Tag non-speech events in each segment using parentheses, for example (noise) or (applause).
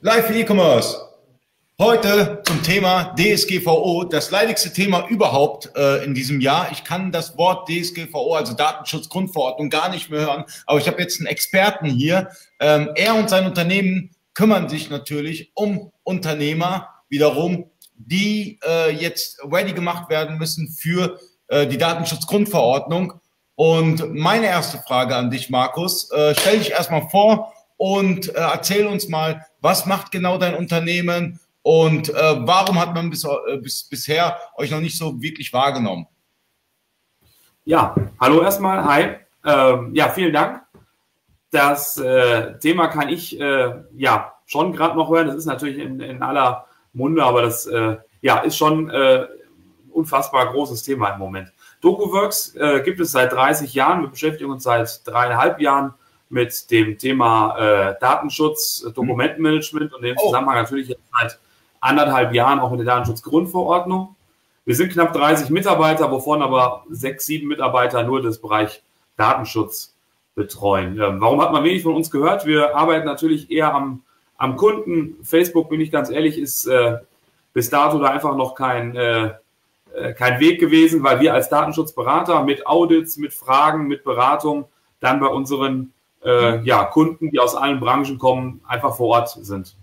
Live E-Commerce. Heute zum Thema DSGVO, das leidigste Thema überhaupt äh, in diesem Jahr. Ich kann das Wort DSGVO, also Datenschutzgrundverordnung, gar nicht mehr hören, aber ich habe jetzt einen Experten hier. Ähm, er und sein Unternehmen kümmern sich natürlich um Unternehmer wiederum, die äh, jetzt ready gemacht werden müssen für äh, die Datenschutzgrundverordnung. Und meine erste Frage an dich, Markus, äh, stell dich erstmal vor und äh, erzähl uns mal, was macht genau dein Unternehmen und äh, warum hat man bis, äh, bis, bisher euch noch nicht so wirklich wahrgenommen? Ja, hallo erstmal, hi. Ähm, ja, vielen Dank. Das äh, Thema kann ich äh, ja schon gerade noch hören. Das ist natürlich in, in aller Munde, aber das äh, ja, ist schon äh, unfassbar großes Thema im Moment. DokuWorks gibt es seit 30 Jahren. Wir beschäftigen uns seit dreieinhalb Jahren mit dem Thema äh, Datenschutz, äh, Dokumentenmanagement und dem oh. Zusammenhang natürlich jetzt seit anderthalb Jahren auch mit der Datenschutzgrundverordnung. Wir sind knapp 30 Mitarbeiter, wovon aber sechs, sieben Mitarbeiter nur das Bereich Datenschutz betreuen. Ähm, warum hat man wenig von uns gehört? Wir arbeiten natürlich eher am, am Kunden. Facebook, bin ich ganz ehrlich, ist äh, bis dato da einfach noch kein, äh, äh kein Weg gewesen, weil wir als Datenschutzberater mit Audits, mit Fragen, mit Beratung dann bei unseren äh, ja, Kunden, die aus allen Branchen kommen, einfach vor Ort sind.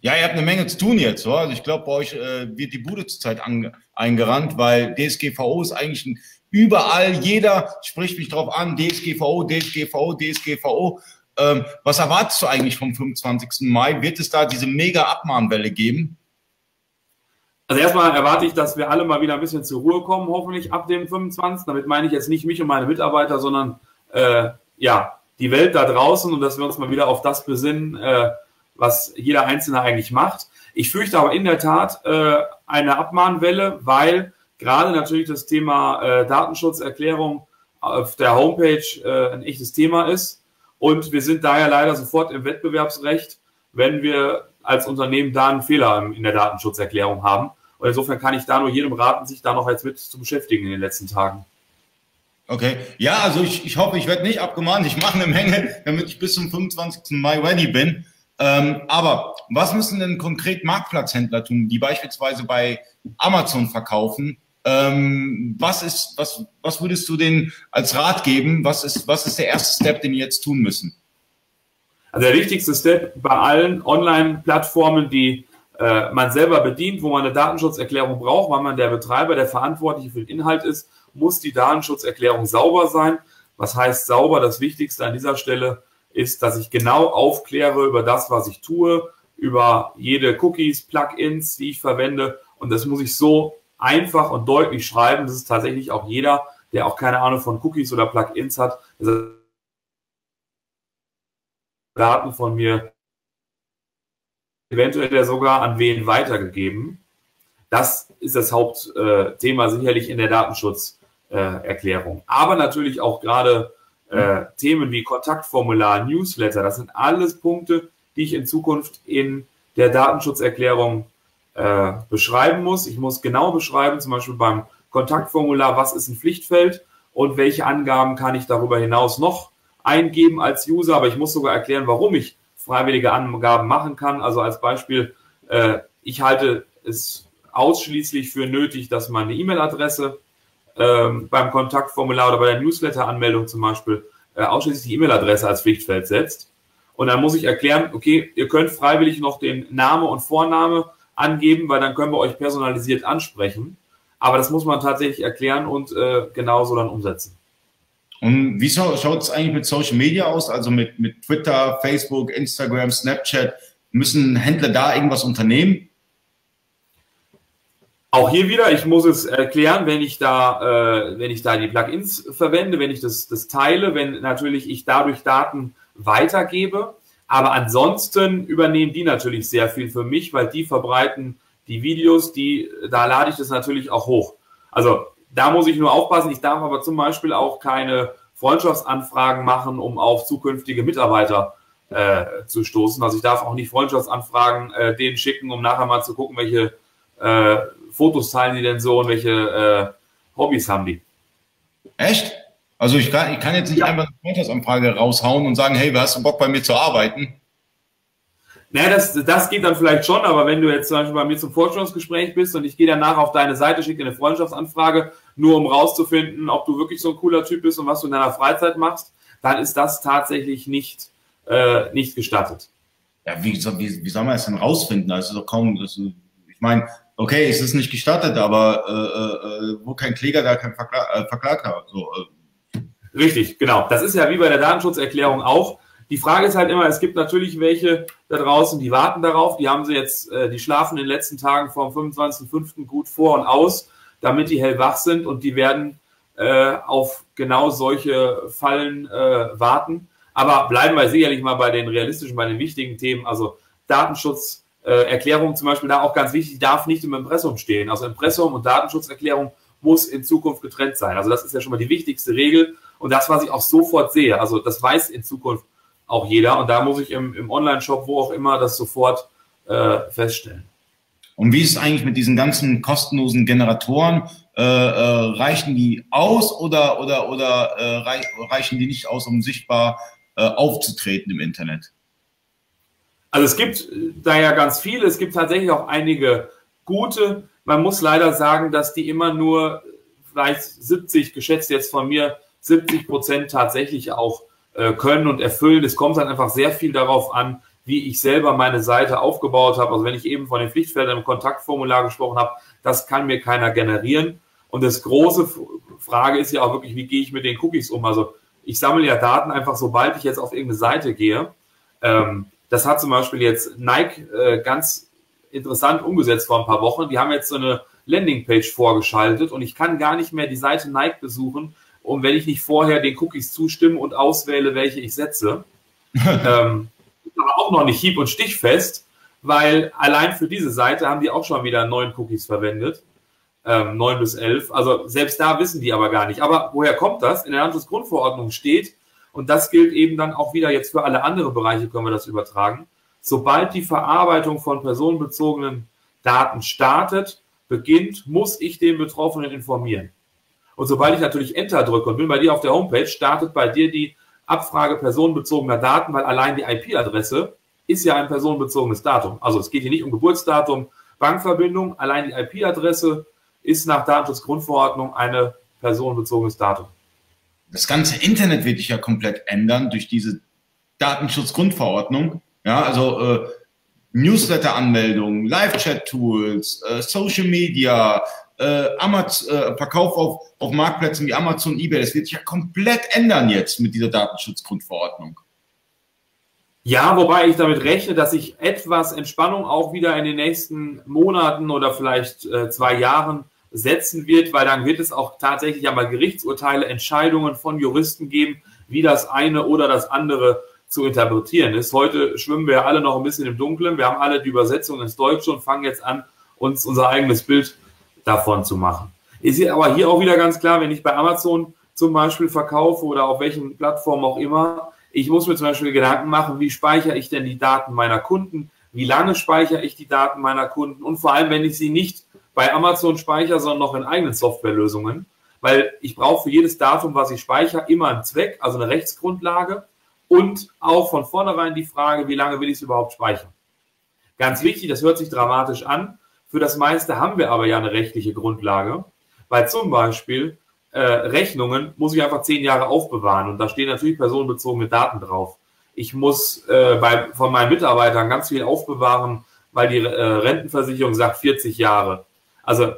Ja, ihr habt eine Menge zu tun jetzt. Oder? Also ich glaube, bei euch äh, wird die Bude zurzeit an, eingerannt, weil DSGVO ist eigentlich ein, überall, jeder spricht mich drauf an, DSGVO, DSGVO, DSGVO. Ähm, was erwartest du eigentlich vom 25. Mai? Wird es da diese mega Abmahnwelle geben? Also erstmal erwarte ich, dass wir alle mal wieder ein bisschen zur Ruhe kommen, hoffentlich ab dem 25. Damit meine ich jetzt nicht mich und meine Mitarbeiter, sondern äh, ja, die Welt da draußen und dass wir uns mal wieder auf das besinnen, äh, was jeder Einzelne eigentlich macht. Ich fürchte aber in der Tat äh, eine Abmahnwelle, weil gerade natürlich das Thema äh, Datenschutzerklärung auf der Homepage äh, ein echtes Thema ist. Und wir sind daher leider sofort im Wettbewerbsrecht, wenn wir als Unternehmen da einen Fehler in der Datenschutzerklärung haben. Und insofern kann ich da nur jedem raten, sich da noch jetzt mit zu beschäftigen in den letzten Tagen. Okay. Ja, also ich, ich hoffe, ich werde nicht abgemahnt. Ich mache eine Menge, damit ich bis zum 25. Mai ready bin. Ähm, aber was müssen denn konkret Marktplatzhändler tun, die beispielsweise bei Amazon verkaufen? Ähm, was ist, was, was würdest du denen als Rat geben? Was ist, was ist der erste Step, den die jetzt tun müssen? Also der wichtigste Step bei allen Online-Plattformen, die äh, man selber bedient, wo man eine Datenschutzerklärung braucht, weil man der Betreiber, der Verantwortliche für den Inhalt ist, muss die Datenschutzerklärung sauber sein. Was heißt sauber? Das Wichtigste an dieser Stelle ist, dass ich genau aufkläre über das, was ich tue, über jede Cookies, Plugins, die ich verwende. Und das muss ich so einfach und deutlich schreiben, dass es tatsächlich auch jeder, der auch keine Ahnung von Cookies oder Plugins hat, Daten von mir eventuell sogar an wen weitergegeben. Das ist das Hauptthema sicherlich in der Datenschutz äh, Erklärung. Aber natürlich auch gerade äh, Themen wie Kontaktformular, Newsletter, das sind alles Punkte, die ich in Zukunft in der Datenschutzerklärung äh, beschreiben muss. Ich muss genau beschreiben, zum Beispiel beim Kontaktformular, was ist ein Pflichtfeld und welche Angaben kann ich darüber hinaus noch eingeben als User. Aber ich muss sogar erklären, warum ich freiwillige Angaben machen kann. Also als Beispiel, äh, ich halte es ausschließlich für nötig, dass meine E-Mail-Adresse ähm, beim Kontaktformular oder bei der Newsletter-Anmeldung zum Beispiel äh, ausschließlich die E-Mail-Adresse als Pflichtfeld setzt. Und dann muss ich erklären, okay, ihr könnt freiwillig noch den Name und Vorname angeben, weil dann können wir euch personalisiert ansprechen. Aber das muss man tatsächlich erklären und äh, genauso dann umsetzen. Und wie schaut es eigentlich mit Social Media aus? Also mit, mit Twitter, Facebook, Instagram, Snapchat? Müssen Händler da irgendwas unternehmen? Auch hier wieder, ich muss es erklären, wenn ich da, äh, wenn ich da die Plugins verwende, wenn ich das, das teile, wenn natürlich ich dadurch Daten weitergebe. Aber ansonsten übernehmen die natürlich sehr viel für mich, weil die verbreiten die Videos, die, da lade ich das natürlich auch hoch. Also da muss ich nur aufpassen. Ich darf aber zum Beispiel auch keine Freundschaftsanfragen machen, um auf zukünftige Mitarbeiter äh, zu stoßen. Also ich darf auch nicht Freundschaftsanfragen äh, denen schicken, um nachher mal zu gucken, welche äh, Fotos teilen die denn so und welche äh, Hobbys haben die? Echt? Also ich kann, ich kann jetzt nicht ja. einfach eine Freundschaftsanfrage raushauen und sagen, hey, hast du Bock bei mir zu arbeiten? Naja, das, das geht dann vielleicht schon, aber wenn du jetzt zum Beispiel bei mir zum Vorstellungsgespräch bist und ich gehe danach auf deine Seite, schicke dir eine Freundschaftsanfrage, nur um rauszufinden, ob du wirklich so ein cooler Typ bist und was du in deiner Freizeit machst, dann ist das tatsächlich nicht, äh, nicht gestattet. Ja, wie, wie, wie soll man das denn rausfinden? Also doch kaum, also, ich meine, okay, es ist nicht gestattet, aber äh, äh, wo kein Kläger, da kein Verklag, äh, Verklagter. So, äh. Richtig, genau. Das ist ja wie bei der Datenschutzerklärung auch. Die Frage ist halt immer, es gibt natürlich welche da draußen, die warten darauf. Die haben sie jetzt, äh, die schlafen in den letzten Tagen vom 25.05. gut vor und aus, damit die hellwach sind und die werden äh, auf genau solche Fallen äh, warten. Aber bleiben wir sicherlich mal bei den realistischen, bei den wichtigen Themen. Also Datenschutzerklärung äh, zum Beispiel da auch ganz wichtig, darf nicht im Impressum stehen. Also Impressum und Datenschutzerklärung muss in Zukunft getrennt sein. Also das ist ja schon mal die wichtigste Regel und das, was ich auch sofort sehe. Also das weiß in Zukunft auch jeder. Und da muss ich im, im Online-Shop, wo auch immer, das sofort äh, feststellen. Und wie ist es eigentlich mit diesen ganzen kostenlosen Generatoren? Äh, äh, reichen die aus oder, oder, oder äh, reichen die nicht aus, um sichtbar äh, aufzutreten im Internet? Also es gibt da ja ganz viele. Es gibt tatsächlich auch einige gute. Man muss leider sagen, dass die immer nur vielleicht 70, geschätzt jetzt von mir, 70 Prozent tatsächlich auch äh, können und erfüllen. Es kommt dann einfach sehr viel darauf an, wie ich selber meine Seite aufgebaut habe. Also wenn ich eben von den Pflichtfeldern im Kontaktformular gesprochen habe, das kann mir keiner generieren. Und das große Frage ist ja auch wirklich, wie gehe ich mit den Cookies um? Also ich sammle ja Daten einfach, sobald ich jetzt auf irgendeine Seite gehe. Ähm, das hat zum Beispiel jetzt Nike äh, ganz interessant umgesetzt vor ein paar Wochen. Die haben jetzt so eine Landingpage vorgeschaltet und ich kann gar nicht mehr die Seite Nike besuchen, und wenn ich nicht vorher den Cookies zustimme und auswähle, welche ich setze. (laughs) ähm, aber auch noch nicht hieb- und stichfest, weil allein für diese Seite haben die auch schon wieder neun Cookies verwendet. Ähm, neun bis elf. Also selbst da wissen die aber gar nicht. Aber woher kommt das? In der Landesgrundverordnung steht, und das gilt eben dann auch wieder jetzt für alle anderen Bereiche, können wir das übertragen. Sobald die Verarbeitung von personenbezogenen Daten startet, beginnt, muss ich den Betroffenen informieren. Und sobald ich natürlich Enter drücke und bin bei dir auf der Homepage, startet bei dir die Abfrage personenbezogener Daten, weil allein die IP-Adresse ist ja ein personenbezogenes Datum. Also es geht hier nicht um Geburtsdatum, Bankverbindung, allein die IP-Adresse ist nach Datenschutzgrundverordnung ein personenbezogenes Datum. Das ganze Internet wird sich ja komplett ändern durch diese Datenschutzgrundverordnung. Ja, also äh, Newsletter-Anmeldungen, Live-Chat-Tools, äh, Social Media, äh, Amazon, äh, Verkauf auf, auf Marktplätzen wie Amazon, eBay, das wird sich ja komplett ändern jetzt mit dieser Datenschutzgrundverordnung. Ja, wobei ich damit rechne, dass sich etwas Entspannung auch wieder in den nächsten Monaten oder vielleicht äh, zwei Jahren setzen wird, weil dann wird es auch tatsächlich einmal Gerichtsurteile, Entscheidungen von Juristen geben, wie das eine oder das andere zu interpretieren ist. Heute schwimmen wir alle noch ein bisschen im Dunkeln. Wir haben alle die Übersetzung ins Deutsche und fangen jetzt an, uns unser eigenes Bild davon zu machen. Ist aber hier auch wieder ganz klar, wenn ich bei Amazon zum Beispiel verkaufe oder auf welchen Plattformen auch immer, ich muss mir zum Beispiel Gedanken machen, wie speichere ich denn die Daten meiner Kunden, wie lange speichere ich die Daten meiner Kunden und vor allem, wenn ich sie nicht bei Amazon speichere, sondern noch in eigenen Softwarelösungen, weil ich brauche für jedes Datum, was ich speichere, immer einen Zweck, also eine Rechtsgrundlage und auch von vornherein die Frage, wie lange will ich es überhaupt speichern. Ganz wichtig, das hört sich dramatisch an, für das meiste haben wir aber ja eine rechtliche Grundlage, weil zum Beispiel äh, Rechnungen muss ich einfach zehn Jahre aufbewahren und da stehen natürlich personenbezogene Daten drauf. Ich muss äh, bei, von meinen Mitarbeitern ganz viel aufbewahren, weil die äh, Rentenversicherung sagt 40 Jahre. Also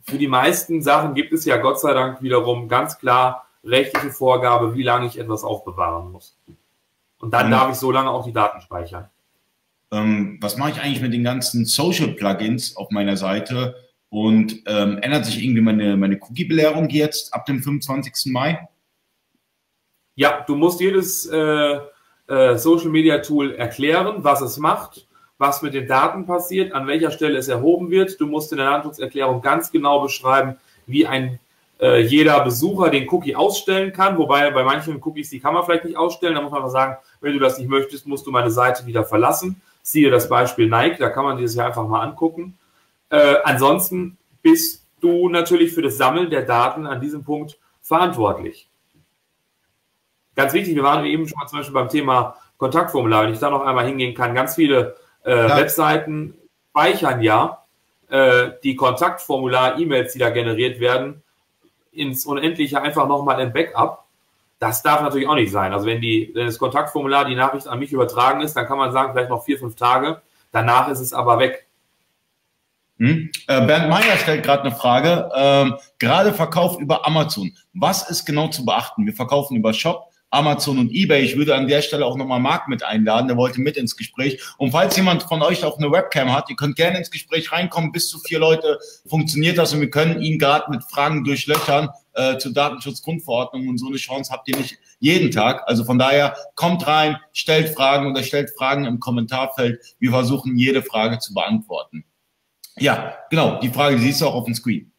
für die meisten Sachen gibt es ja Gott sei Dank wiederum ganz klar rechtliche Vorgabe, wie lange ich etwas aufbewahren muss. Und dann mhm. darf ich so lange auch die Daten speichern ähm, was mache ich eigentlich mit den ganzen Social-Plugins auf meiner Seite und ähm, ändert sich irgendwie meine, meine Cookie-Belehrung jetzt ab dem 25. Mai? Ja, du musst jedes äh, äh, Social-Media-Tool erklären, was es macht, was mit den Daten passiert, an welcher Stelle es erhoben wird. Du musst in der Datenschutzerklärung ganz genau beschreiben, wie ein äh, jeder Besucher den Cookie ausstellen kann, wobei bei manchen Cookies, die kann man vielleicht nicht ausstellen, da muss man einfach sagen, wenn du das nicht möchtest, musst du meine Seite wieder verlassen. Siehe das Beispiel Nike, da kann man dieses ja einfach mal angucken. Äh, ansonsten bist du natürlich für das Sammeln der Daten an diesem Punkt verantwortlich. Ganz wichtig, wir waren eben schon mal zum Beispiel beim Thema Kontaktformular, wenn ich da noch einmal hingehen kann, ganz viele Äh, Webseiten speichern ja äh, die Kontaktformular-E-Mails, die da generiert werden, ins Unendliche einfach nochmal im Backup. Das darf natürlich auch nicht sein. Also wenn, die, wenn das Kontaktformular die Nachricht an mich übertragen ist, dann kann man sagen, vielleicht noch vier, fünf Tage. Danach ist es aber weg. Hm? Äh, Bernd Meyer stellt gerade eine Frage. Ähm, gerade Verkauf über Amazon. Was ist genau zu beachten? Wir verkaufen über Shop. Amazon und eBay. Ich würde an der Stelle auch nochmal Marc mit einladen, der wollte mit ins Gespräch. Und falls jemand von euch auch eine Webcam hat, ihr könnt gerne ins Gespräch reinkommen. Bis zu vier Leute funktioniert das und wir können ihn gerade mit Fragen durchlöchern äh, zur Datenschutzgrundverordnung und so eine Chance habt ihr nicht jeden Tag. Also von daher kommt rein, stellt Fragen oder stellt Fragen im Kommentarfeld. Wir versuchen jede Frage zu beantworten. Ja, genau, die Frage die siehst du auch auf dem Screen.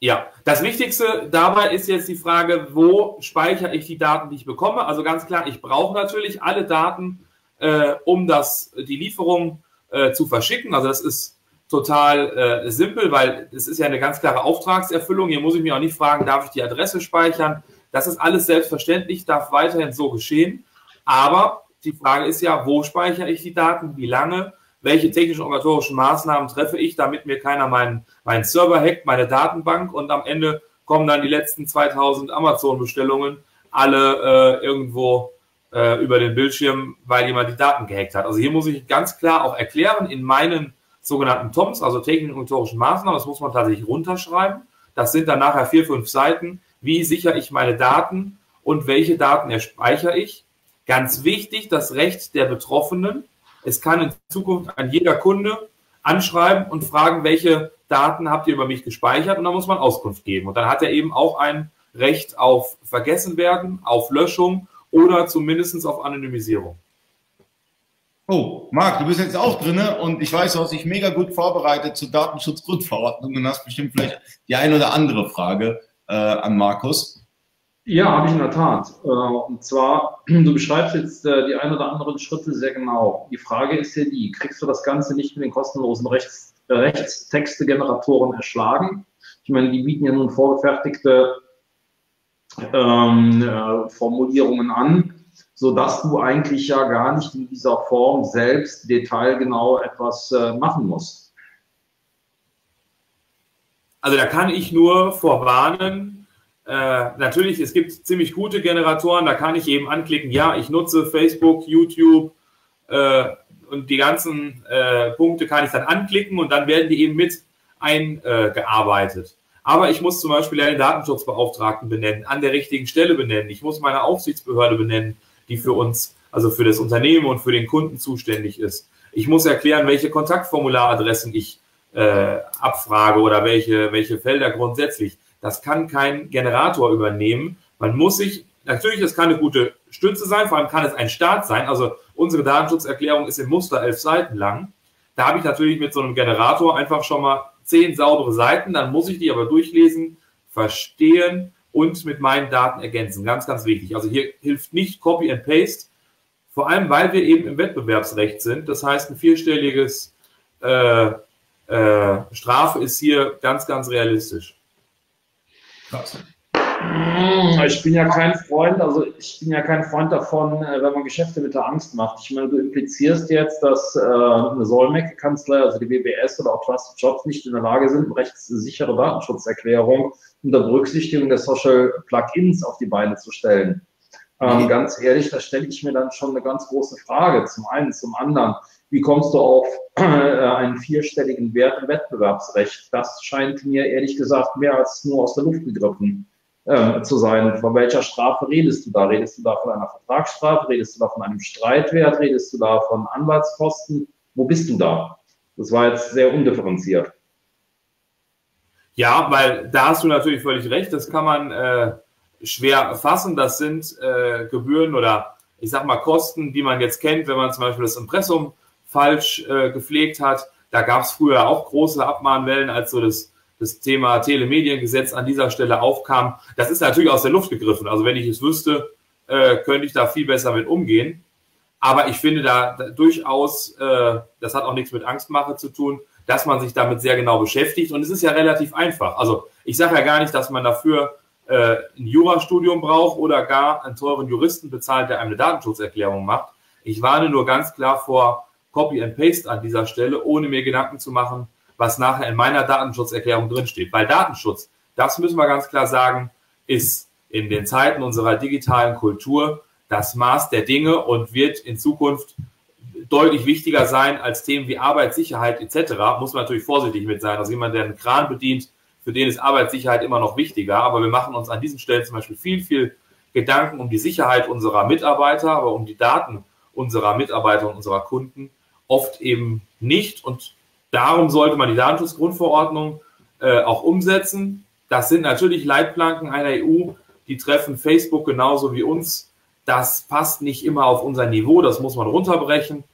Ja, das Wichtigste dabei ist jetzt die Frage, wo speichere ich die Daten, die ich bekomme? Also ganz klar, ich brauche natürlich alle Daten, äh, um das, die Lieferung äh, zu verschicken. Also das ist total äh, simpel, weil es ist ja eine ganz klare Auftragserfüllung. Hier muss ich mich auch nicht fragen, darf ich die Adresse speichern? Das ist alles selbstverständlich, darf weiterhin so geschehen. Aber die Frage ist ja, wo speichere ich die Daten, wie lange? Welche technischen organisatorischen Maßnahmen treffe ich, damit mir keiner meinen, meinen Server hackt, meine Datenbank und am Ende kommen dann die letzten 2000 Amazon-Bestellungen alle äh, irgendwo äh, über den Bildschirm, weil jemand die Daten gehackt hat. Also hier muss ich ganz klar auch erklären, in meinen sogenannten TOMs, also technischen organisatorischen Maßnahmen, das muss man tatsächlich runterschreiben. Das sind dann nachher vier, fünf Seiten. Wie sichere ich meine Daten und welche Daten erspeichere ich? Ganz wichtig, das Recht der Betroffenen, es kann in Zukunft ein jeder Kunde anschreiben und fragen, welche Daten habt ihr über mich gespeichert und dann muss man Auskunft geben. Und dann hat er eben auch ein Recht auf Vergessenwerden, auf Löschung oder zumindest auf Anonymisierung. Oh, Marc, du bist jetzt auch drin und ich weiß, du hast dich mega gut vorbereitet zur Datenschutzgrundverordnung und hast bestimmt vielleicht die eine oder andere Frage äh, an Markus. Ja, habe ich in der Tat. Äh, und zwar, (clears throat) du beschreibst jetzt äh, die ein oder anderen Schritte sehr genau. Die Frage ist ja die, kriegst du das Ganze nicht mit den kostenlosen Rechts, Rechtstexte-Generatoren erschlagen? Ich meine, die bieten ja nun vorgefertigte ähm, äh, Formulierungen an, sodass du eigentlich ja gar nicht in dieser Form selbst detailgenau etwas äh, machen musst. Also da kann ich nur vorwarnen, äh, natürlich, es gibt ziemlich gute Generatoren, da kann ich eben anklicken, ja, ich nutze Facebook, YouTube äh, und die ganzen äh, Punkte kann ich dann anklicken und dann werden die eben mit eingearbeitet. Aber ich muss zum Beispiel einen Datenschutzbeauftragten benennen, an der richtigen Stelle benennen. Ich muss meine Aufsichtsbehörde benennen, die für uns, also für das Unternehmen und für den Kunden zuständig ist. Ich muss erklären, welche Kontaktformularadressen ich äh, abfrage oder welche, welche Felder grundsätzlich. Das kann kein Generator übernehmen. Man muss sich, natürlich, es kann eine gute Stütze sein, vor allem kann es ein Start sein. Also unsere Datenschutzerklärung ist im Muster elf Seiten lang. Da habe ich natürlich mit so einem Generator einfach schon mal zehn saubere Seiten. Dann muss ich die aber durchlesen, verstehen und mit meinen Daten ergänzen. Ganz, ganz wichtig. Also hier hilft nicht Copy and Paste. Vor allem, weil wir eben im Wettbewerbsrecht sind. Das heißt, ein vierstelliges äh, äh, Strafe ist hier ganz, ganz realistisch. Krass. Hm, ich bin ja kein Freund, also ich bin ja kein Freund davon, äh, wenn man Geschäfte mit der Angst macht. Ich meine, du implizierst jetzt, dass äh, eine Solmec-Kanzlei, also die BBS oder auch Trusted Jobs nicht in der Lage sind, eine rechtssichere Datenschutzerklärung unter Berücksichtigung der Social Plugins auf die Beine zu stellen. Ähm. Ganz ehrlich, da stelle ich mir dann schon eine ganz große Frage. Zum einen, zum anderen, wie kommst du auf äh, einen vierstelligen Wert im Wettbewerbsrecht? Das scheint mir ehrlich gesagt mehr als nur aus der Luft gegriffen äh, zu sein. Von welcher Strafe redest du da? Redest du da von einer Vertragsstrafe? Redest du da von einem Streitwert? Redest du da von Anwaltskosten? Wo bist du da? Das war jetzt sehr undifferenziert. Ja, weil da hast du natürlich völlig recht. Das kann man äh, schwer erfassen. Das sind äh, Gebühren oder ich sag mal Kosten, die man jetzt kennt, wenn man zum Beispiel das Impressum falsch äh, gepflegt hat. Da gab es früher auch große Abmahnwellen, als so das, das Thema Telemediengesetz an dieser Stelle aufkam. Das ist natürlich aus der Luft gegriffen. Also wenn ich es wüsste, äh, könnte ich da viel besser mit umgehen. Aber ich finde da, da durchaus, äh, das hat auch nichts mit Angstmache zu tun, dass man sich damit sehr genau beschäftigt. Und es ist ja relativ einfach. Also ich sage ja gar nicht, dass man dafür äh, ein Jurastudium braucht oder gar einen teuren Juristen bezahlt, der einem eine Datenschutzerklärung macht. Ich warne nur ganz klar vor Copy and Paste an dieser Stelle, ohne mir Gedanken zu machen, was nachher in meiner Datenschutzerklärung drinsteht. Weil Datenschutz, das müssen wir ganz klar sagen, ist in den Zeiten unserer digitalen Kultur das Maß der Dinge und wird in Zukunft deutlich wichtiger sein als Themen wie Arbeitssicherheit etc. Muss man natürlich vorsichtig mit sein. Also jemand, der einen Kran bedient, für den ist Arbeitssicherheit immer noch wichtiger. Aber wir machen uns an diesen Stellen zum Beispiel viel, viel Gedanken um die Sicherheit unserer Mitarbeiter, aber um die Daten unserer Mitarbeiter und unserer Kunden oft eben nicht. Und darum sollte man die Datenschutzgrundverordnung äh, auch umsetzen. Das sind natürlich Leitplanken einer EU, die treffen Facebook genauso wie uns. Das passt nicht immer auf unser Niveau, das muss man runterbrechen.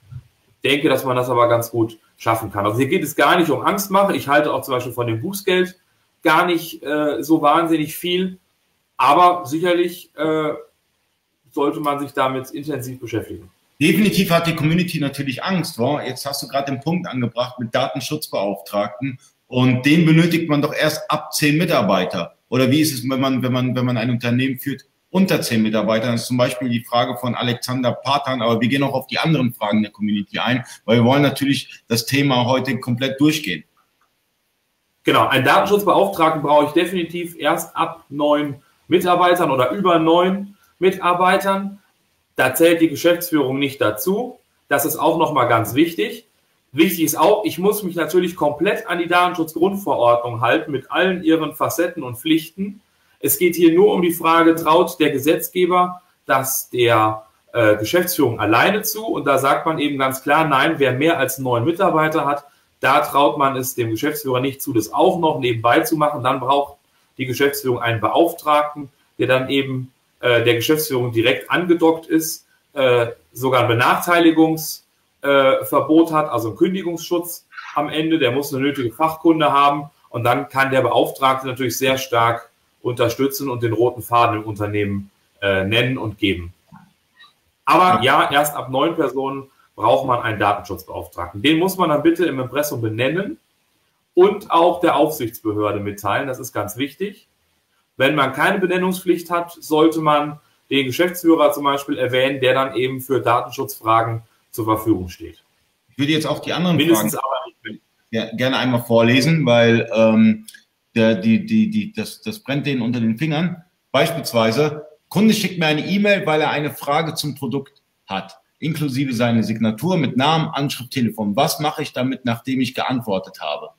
Denke, dass man das aber ganz gut schaffen kann. Also hier geht es gar nicht um Angstmache. Ich halte auch zum Beispiel von dem Bußgeld gar nicht äh, so wahnsinnig viel. Aber sicherlich äh, sollte man sich damit intensiv beschäftigen. Definitiv hat die Community natürlich Angst. Wa? Jetzt hast du gerade den Punkt angebracht mit Datenschutzbeauftragten und den benötigt man doch erst ab zehn Mitarbeiter. Oder wie ist es, wenn man, wenn man, wenn man ein Unternehmen führt unter zehn Mitarbeitern? Das ist zum Beispiel die Frage von Alexander Patan, aber wir gehen auch auf die anderen Fragen der Community ein, weil wir wollen natürlich das Thema heute komplett durchgehen. Genau, einen Datenschutzbeauftragten brauche ich definitiv erst ab neun Mitarbeitern oder über neun Mitarbeitern. Da zählt die Geschäftsführung nicht dazu. Das ist auch nochmal ganz wichtig. Wichtig ist auch, ich muss mich natürlich komplett an die Datenschutzgrundverordnung halten mit allen ihren Facetten und Pflichten. Es geht hier nur um die Frage, traut der Gesetzgeber das der äh, Geschäftsführung alleine zu? Und da sagt man eben ganz klar, nein, wer mehr als neun Mitarbeiter hat, da traut man es dem Geschäftsführer nicht zu, das auch noch nebenbei zu machen. Dann braucht die Geschäftsführung einen Beauftragten, der dann eben äh, der Geschäftsführung direkt angedockt ist, äh, sogar ein Benachteiligungsverbot hat, also einen Kündigungsschutz am Ende, der muss eine nötige Fachkunde haben und dann kann der Beauftragte natürlich sehr stark unterstützen und den roten Faden im Unternehmen äh, nennen und geben. Aber ja, erst ab neun Personen braucht man einen Datenschutzbeauftragten. Den muss man dann bitte im Impressum benennen und auch der Aufsichtsbehörde mitteilen. Das ist ganz wichtig. Wenn man keine Benennungspflicht hat, sollte man den Geschäftsführer zum Beispiel erwähnen, der dann eben für Datenschutzfragen zur Verfügung steht. Ich würde jetzt auch die anderen Mindestens Fragen aber ja, gerne einmal vorlesen, weil ähm, der, die, die, die, das, das brennt denen unter den Fingern. Beispielsweise, Kunde schickt mir eine E-Mail, weil er eine Frage zum Produkt hat, inklusive seine Signatur mit Namen, Anschrift, Telefon. Was mache ich damit, nachdem ich geantwortet habe?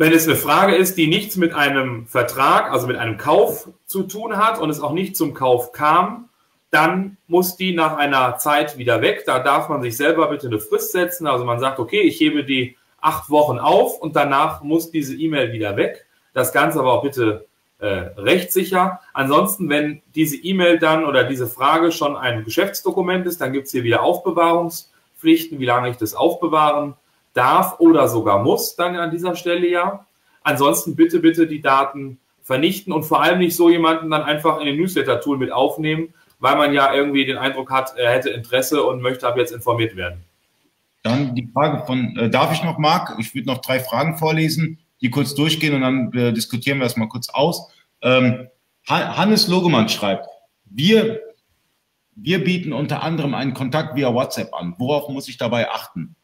Wenn es eine Frage ist, die nichts mit einem Vertrag, also mit einem Kauf zu tun hat und es auch nicht zum Kauf kam, dann muss die nach einer Zeit wieder weg. Da darf man sich selber bitte eine Frist setzen. Also man sagt, okay, ich hebe die acht Wochen auf und danach muss diese E-Mail wieder weg. Das Ganze aber auch bitte äh, rechtssicher. Ansonsten, wenn diese E-Mail dann oder diese Frage schon ein Geschäftsdokument ist, dann gibt es hier wieder Aufbewahrungspflichten, wie lange ich das aufbewahren darf oder sogar muss dann an dieser Stelle ja. Ansonsten bitte, bitte die Daten vernichten und vor allem nicht so jemanden dann einfach in den Newsletter-Tool mit aufnehmen, weil man ja irgendwie den Eindruck hat, er hätte Interesse und möchte ab jetzt informiert werden. Dann die Frage von, äh, darf ich noch, Marc? Ich würde noch drei Fragen vorlesen, die kurz durchgehen und dann äh, diskutieren wir das mal kurz aus. Ähm, Hannes Logemann schreibt, wir, wir bieten unter anderem einen Kontakt via WhatsApp an. Worauf muss ich dabei achten?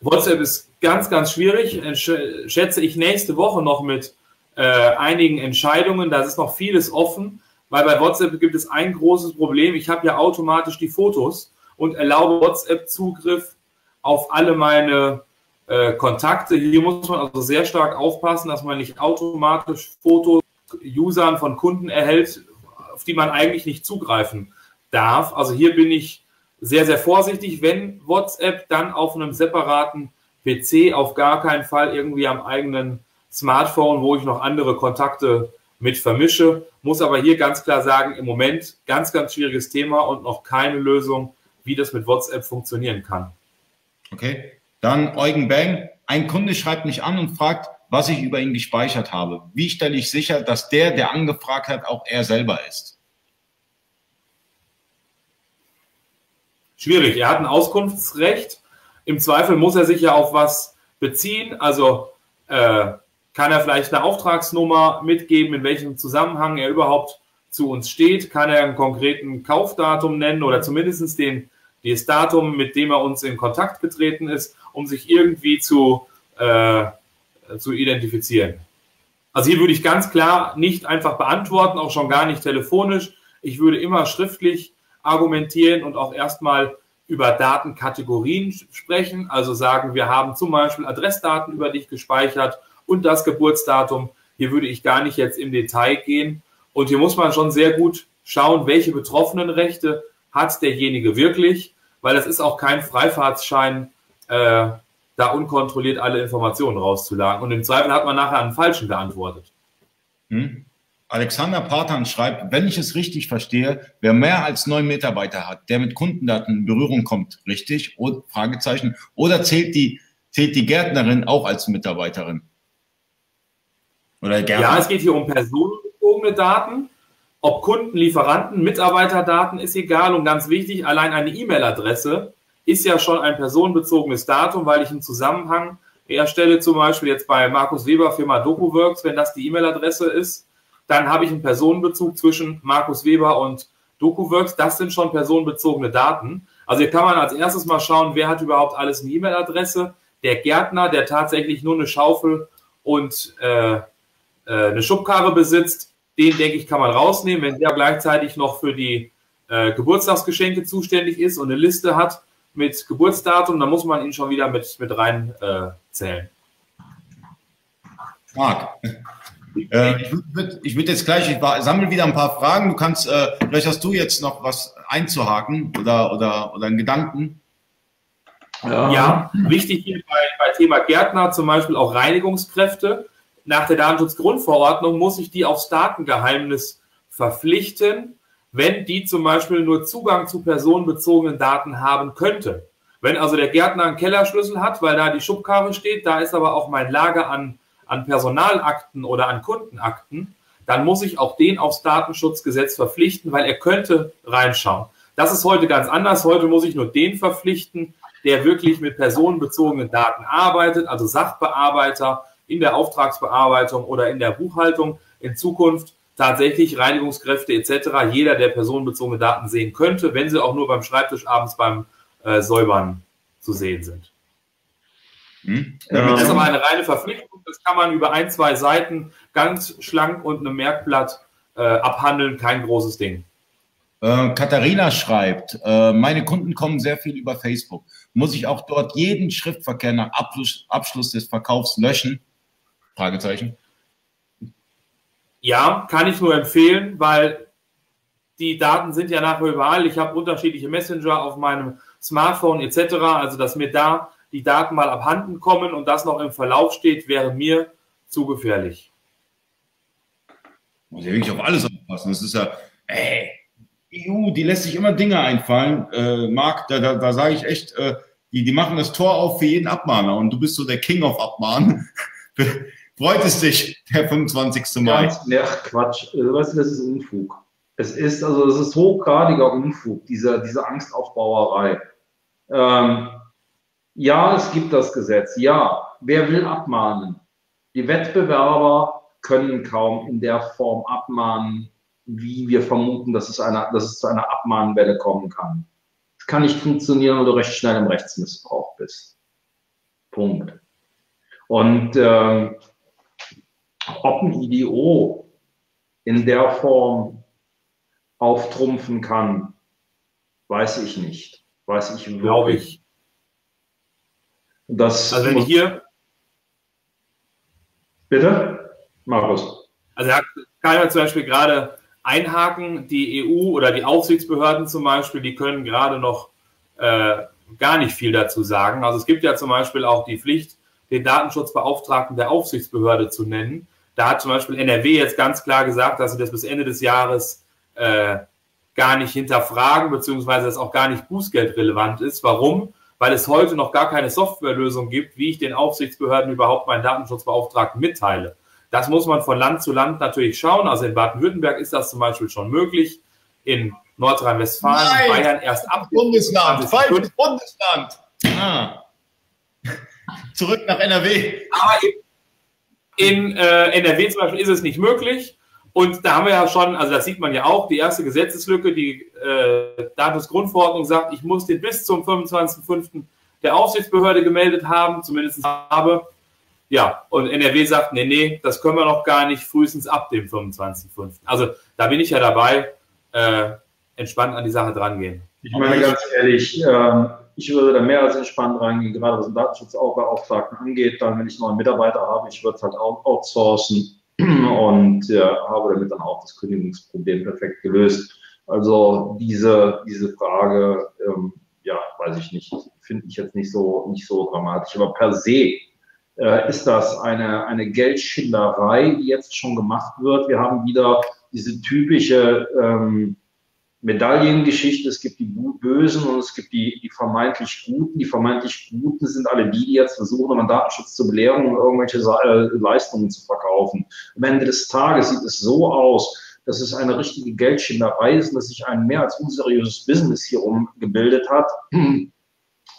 WhatsApp ist ganz, ganz schwierig. Schätze ich nächste Woche noch mit äh, einigen Entscheidungen. Da ist noch vieles offen, weil bei WhatsApp gibt es ein großes Problem. Ich habe ja automatisch die Fotos und erlaube WhatsApp-Zugriff auf alle meine äh, Kontakte. Hier muss man also sehr stark aufpassen, dass man nicht automatisch Fotos Usern von Kunden erhält, auf die man eigentlich nicht zugreifen darf. Also hier bin ich sehr, sehr vorsichtig. Wenn WhatsApp, dann auf einem separaten PC, auf gar keinen Fall irgendwie am eigenen Smartphone, wo ich noch andere Kontakte mit vermische. Muss aber hier ganz klar sagen, im Moment ganz, ganz schwieriges Thema und noch keine Lösung, wie das mit WhatsApp funktionieren kann. Okay, dann Eugen Bang. Ein Kunde schreibt mich an und fragt, was ich über ihn gespeichert habe. Wie stelle ich sicher, dass der, der angefragt hat, auch er selber ist? Schwierig. Er hat ein Auskunftsrecht. Im Zweifel muss er sich ja auf was beziehen. Also äh, kann er vielleicht eine Auftragsnummer mitgeben, in welchem Zusammenhang er überhaupt zu uns steht, kann er einen konkreten Kaufdatum nennen oder zumindest den, das Datum, mit dem er uns in Kontakt getreten ist, um sich irgendwie zu, äh, zu identifizieren. Also hier würde ich ganz klar nicht einfach beantworten, auch schon gar nicht telefonisch. Ich würde immer schriftlich argumentieren und auch erstmal über Datenkategorien sprechen. Also sagen, wir haben zum Beispiel Adressdaten über dich gespeichert und das Geburtsdatum. Hier würde ich gar nicht jetzt im Detail gehen. Und hier muss man schon sehr gut schauen, welche betroffenen Rechte hat derjenige wirklich, weil es ist auch kein Freifahrtsschein, äh, da unkontrolliert alle Informationen rauszulagen. Und im Zweifel hat man nachher einen falschen geantwortet. Hm? Alexander Partan schreibt, wenn ich es richtig verstehe, wer mehr als neun Mitarbeiter hat, der mit Kundendaten in Berührung kommt, richtig? O Fragezeichen. Oder zählt die, zählt die Gärtnerin auch als Mitarbeiterin? Oder Gärtner? Ja, es geht hier um personenbezogene Daten. Ob Kunden, Lieferanten, Mitarbeiterdaten ist egal und ganz wichtig, allein eine E-Mail-Adresse ist ja schon ein personenbezogenes Datum, weil ich einen Zusammenhang erstelle, zum Beispiel jetzt bei Markus Weber Firma DocuWorks, wenn das die E-Mail-Adresse ist dann habe ich einen Personenbezug zwischen Markus Weber und DocuWorks. Das sind schon personenbezogene Daten. Also hier kann man als erstes mal schauen, wer hat überhaupt alles eine E-Mail-Adresse. Der Gärtner, der tatsächlich nur eine Schaufel und äh, äh, eine Schubkarre besitzt, den denke ich, kann man rausnehmen. Wenn der gleichzeitig noch für die äh, Geburtstagsgeschenke zuständig ist und eine Liste hat mit Geburtsdatum, dann muss man ihn schon wieder mit, mit rein äh. Marc, äh, ich würde würd jetzt gleich, ich sammle wieder ein paar Fragen. Du kannst, äh, vielleicht hast du jetzt noch was einzuhaken oder, oder, oder einen Gedanken. Ja, ja wichtig hier bei, bei Thema Gärtner zum Beispiel auch Reinigungskräfte. Nach der Datenschutzgrundverordnung muss ich die aufs Datengeheimnis verpflichten, wenn die zum Beispiel nur Zugang zu personenbezogenen Daten haben könnte. Wenn also der Gärtner einen Kellerschlüssel hat, weil da die Schubkarre steht, da ist aber auch mein Lager an an Personalakten oder an Kundenakten, dann muss ich auch den aufs Datenschutzgesetz verpflichten, weil er könnte reinschauen. Das ist heute ganz anders. Heute muss ich nur den verpflichten, der wirklich mit personenbezogenen Daten arbeitet, also Sachbearbeiter in der Auftragsbearbeitung oder in der Buchhaltung. In Zukunft tatsächlich Reinigungskräfte etc. Jeder, der personenbezogene Daten sehen könnte, wenn sie auch nur beim Schreibtisch abends beim äh, Säubern zu sehen sind. Hm? Das ist aber eine reine Verpflichtung. Das kann man über ein, zwei Seiten ganz schlank und einem Merkblatt äh, abhandeln. Kein großes Ding. Äh, Katharina schreibt, äh, meine Kunden kommen sehr viel über Facebook. Muss ich auch dort jeden Schriftverkehr nach Abschluss, Abschluss des Verkaufs löschen? Fragezeichen. Ja, kann ich nur empfehlen, weil die Daten sind ja nachher überall. Ich habe unterschiedliche Messenger auf meinem Smartphone etc. Also, dass mir da die Daten mal abhanden kommen und das noch im Verlauf steht, wäre mir zu gefährlich. Muss ja wirklich auf alles aufpassen. Das ist ja, ey, EU, die lässt sich immer Dinge einfallen. Äh, Marc, da, da, da sage ich echt, äh, die, die machen das Tor auf für jeden Abmahner und du bist so der King of Abmahnen. (laughs) Freut es dich, der 25. Mai? Ganz, ja, Quatsch. Also, weißt du, das ist Unfug. Es ist, also, es ist hochgradiger Unfug, diese, diese Angstaufbauerei. Ähm, ja, es gibt das Gesetz. Ja, wer will abmahnen? Die Wettbewerber können kaum in der Form abmahnen, wie wir vermuten, dass es, eine, dass es zu einer Abmahnwelle kommen kann. Es kann nicht funktionieren, wenn du recht schnell im Rechtsmissbrauch bist. Punkt. Und äh, ob ein IDO in der Form auftrumpfen kann, weiß ich nicht. Weiß ich Glaube ich. Das also wenn ich hier. Bitte? Markus. Also da kann man zum Beispiel gerade einhaken, die EU oder die Aufsichtsbehörden zum Beispiel, die können gerade noch äh, gar nicht viel dazu sagen. Also es gibt ja zum Beispiel auch die Pflicht, den Datenschutzbeauftragten der Aufsichtsbehörde zu nennen. Da hat zum Beispiel NRW jetzt ganz klar gesagt, dass sie das bis Ende des Jahres äh, gar nicht hinterfragen, beziehungsweise das auch gar nicht bußgeldrelevant ist. Warum? Weil es heute noch gar keine Softwarelösung gibt, wie ich den Aufsichtsbehörden überhaupt meinen Datenschutzbeauftragten mitteile. Das muss man von Land zu Land natürlich schauen. Also in Baden-Württemberg ist das zum Beispiel schon möglich. In Nordrhein-Westfalen, Bayern erst ab. Bundesland, falsches Bundesland. Ah. Zurück nach NRW. Aber in, in äh, NRW zum Beispiel ist es nicht möglich. Und da haben wir ja schon, also das sieht man ja auch, die erste Gesetzeslücke, die äh, Datensgrundverordnung sagt, ich muss den bis zum 25.05. der Aufsichtsbehörde gemeldet haben, zumindest habe. Ja, und NRW sagt, nee, nee, das können wir noch gar nicht, frühestens ab dem 25.05. Also da bin ich ja dabei, äh, entspannt an die Sache drangehen. Ich meine ganz ehrlich, äh, ich würde da mehr als entspannt reingehen, gerade was den Datenschutzbeauftragten angeht. Dann, wenn ich noch einen Mitarbeiter habe, ich würde es halt auch outsourcen und ja, habe damit dann auch das Kündigungsproblem perfekt gelöst. Also diese, diese Frage, ähm, ja, weiß ich nicht, finde ich jetzt nicht so, nicht so dramatisch. Aber per se äh, ist das eine, eine Geldschinderei, die jetzt schon gemacht wird. Wir haben wieder diese typische ähm, Medaillengeschichte. Es gibt die Bösen und es gibt die, die vermeintlich Guten. Die vermeintlich Guten sind alle die, die jetzt versuchen, um Datenschutz zu belehren und irgendwelche äh, Leistungen zu verkaufen. Am Ende des Tages sieht es so aus, dass es eine richtige Geldschinderei ist dass sich ein mehr als unseriöses Business hier umgebildet hat.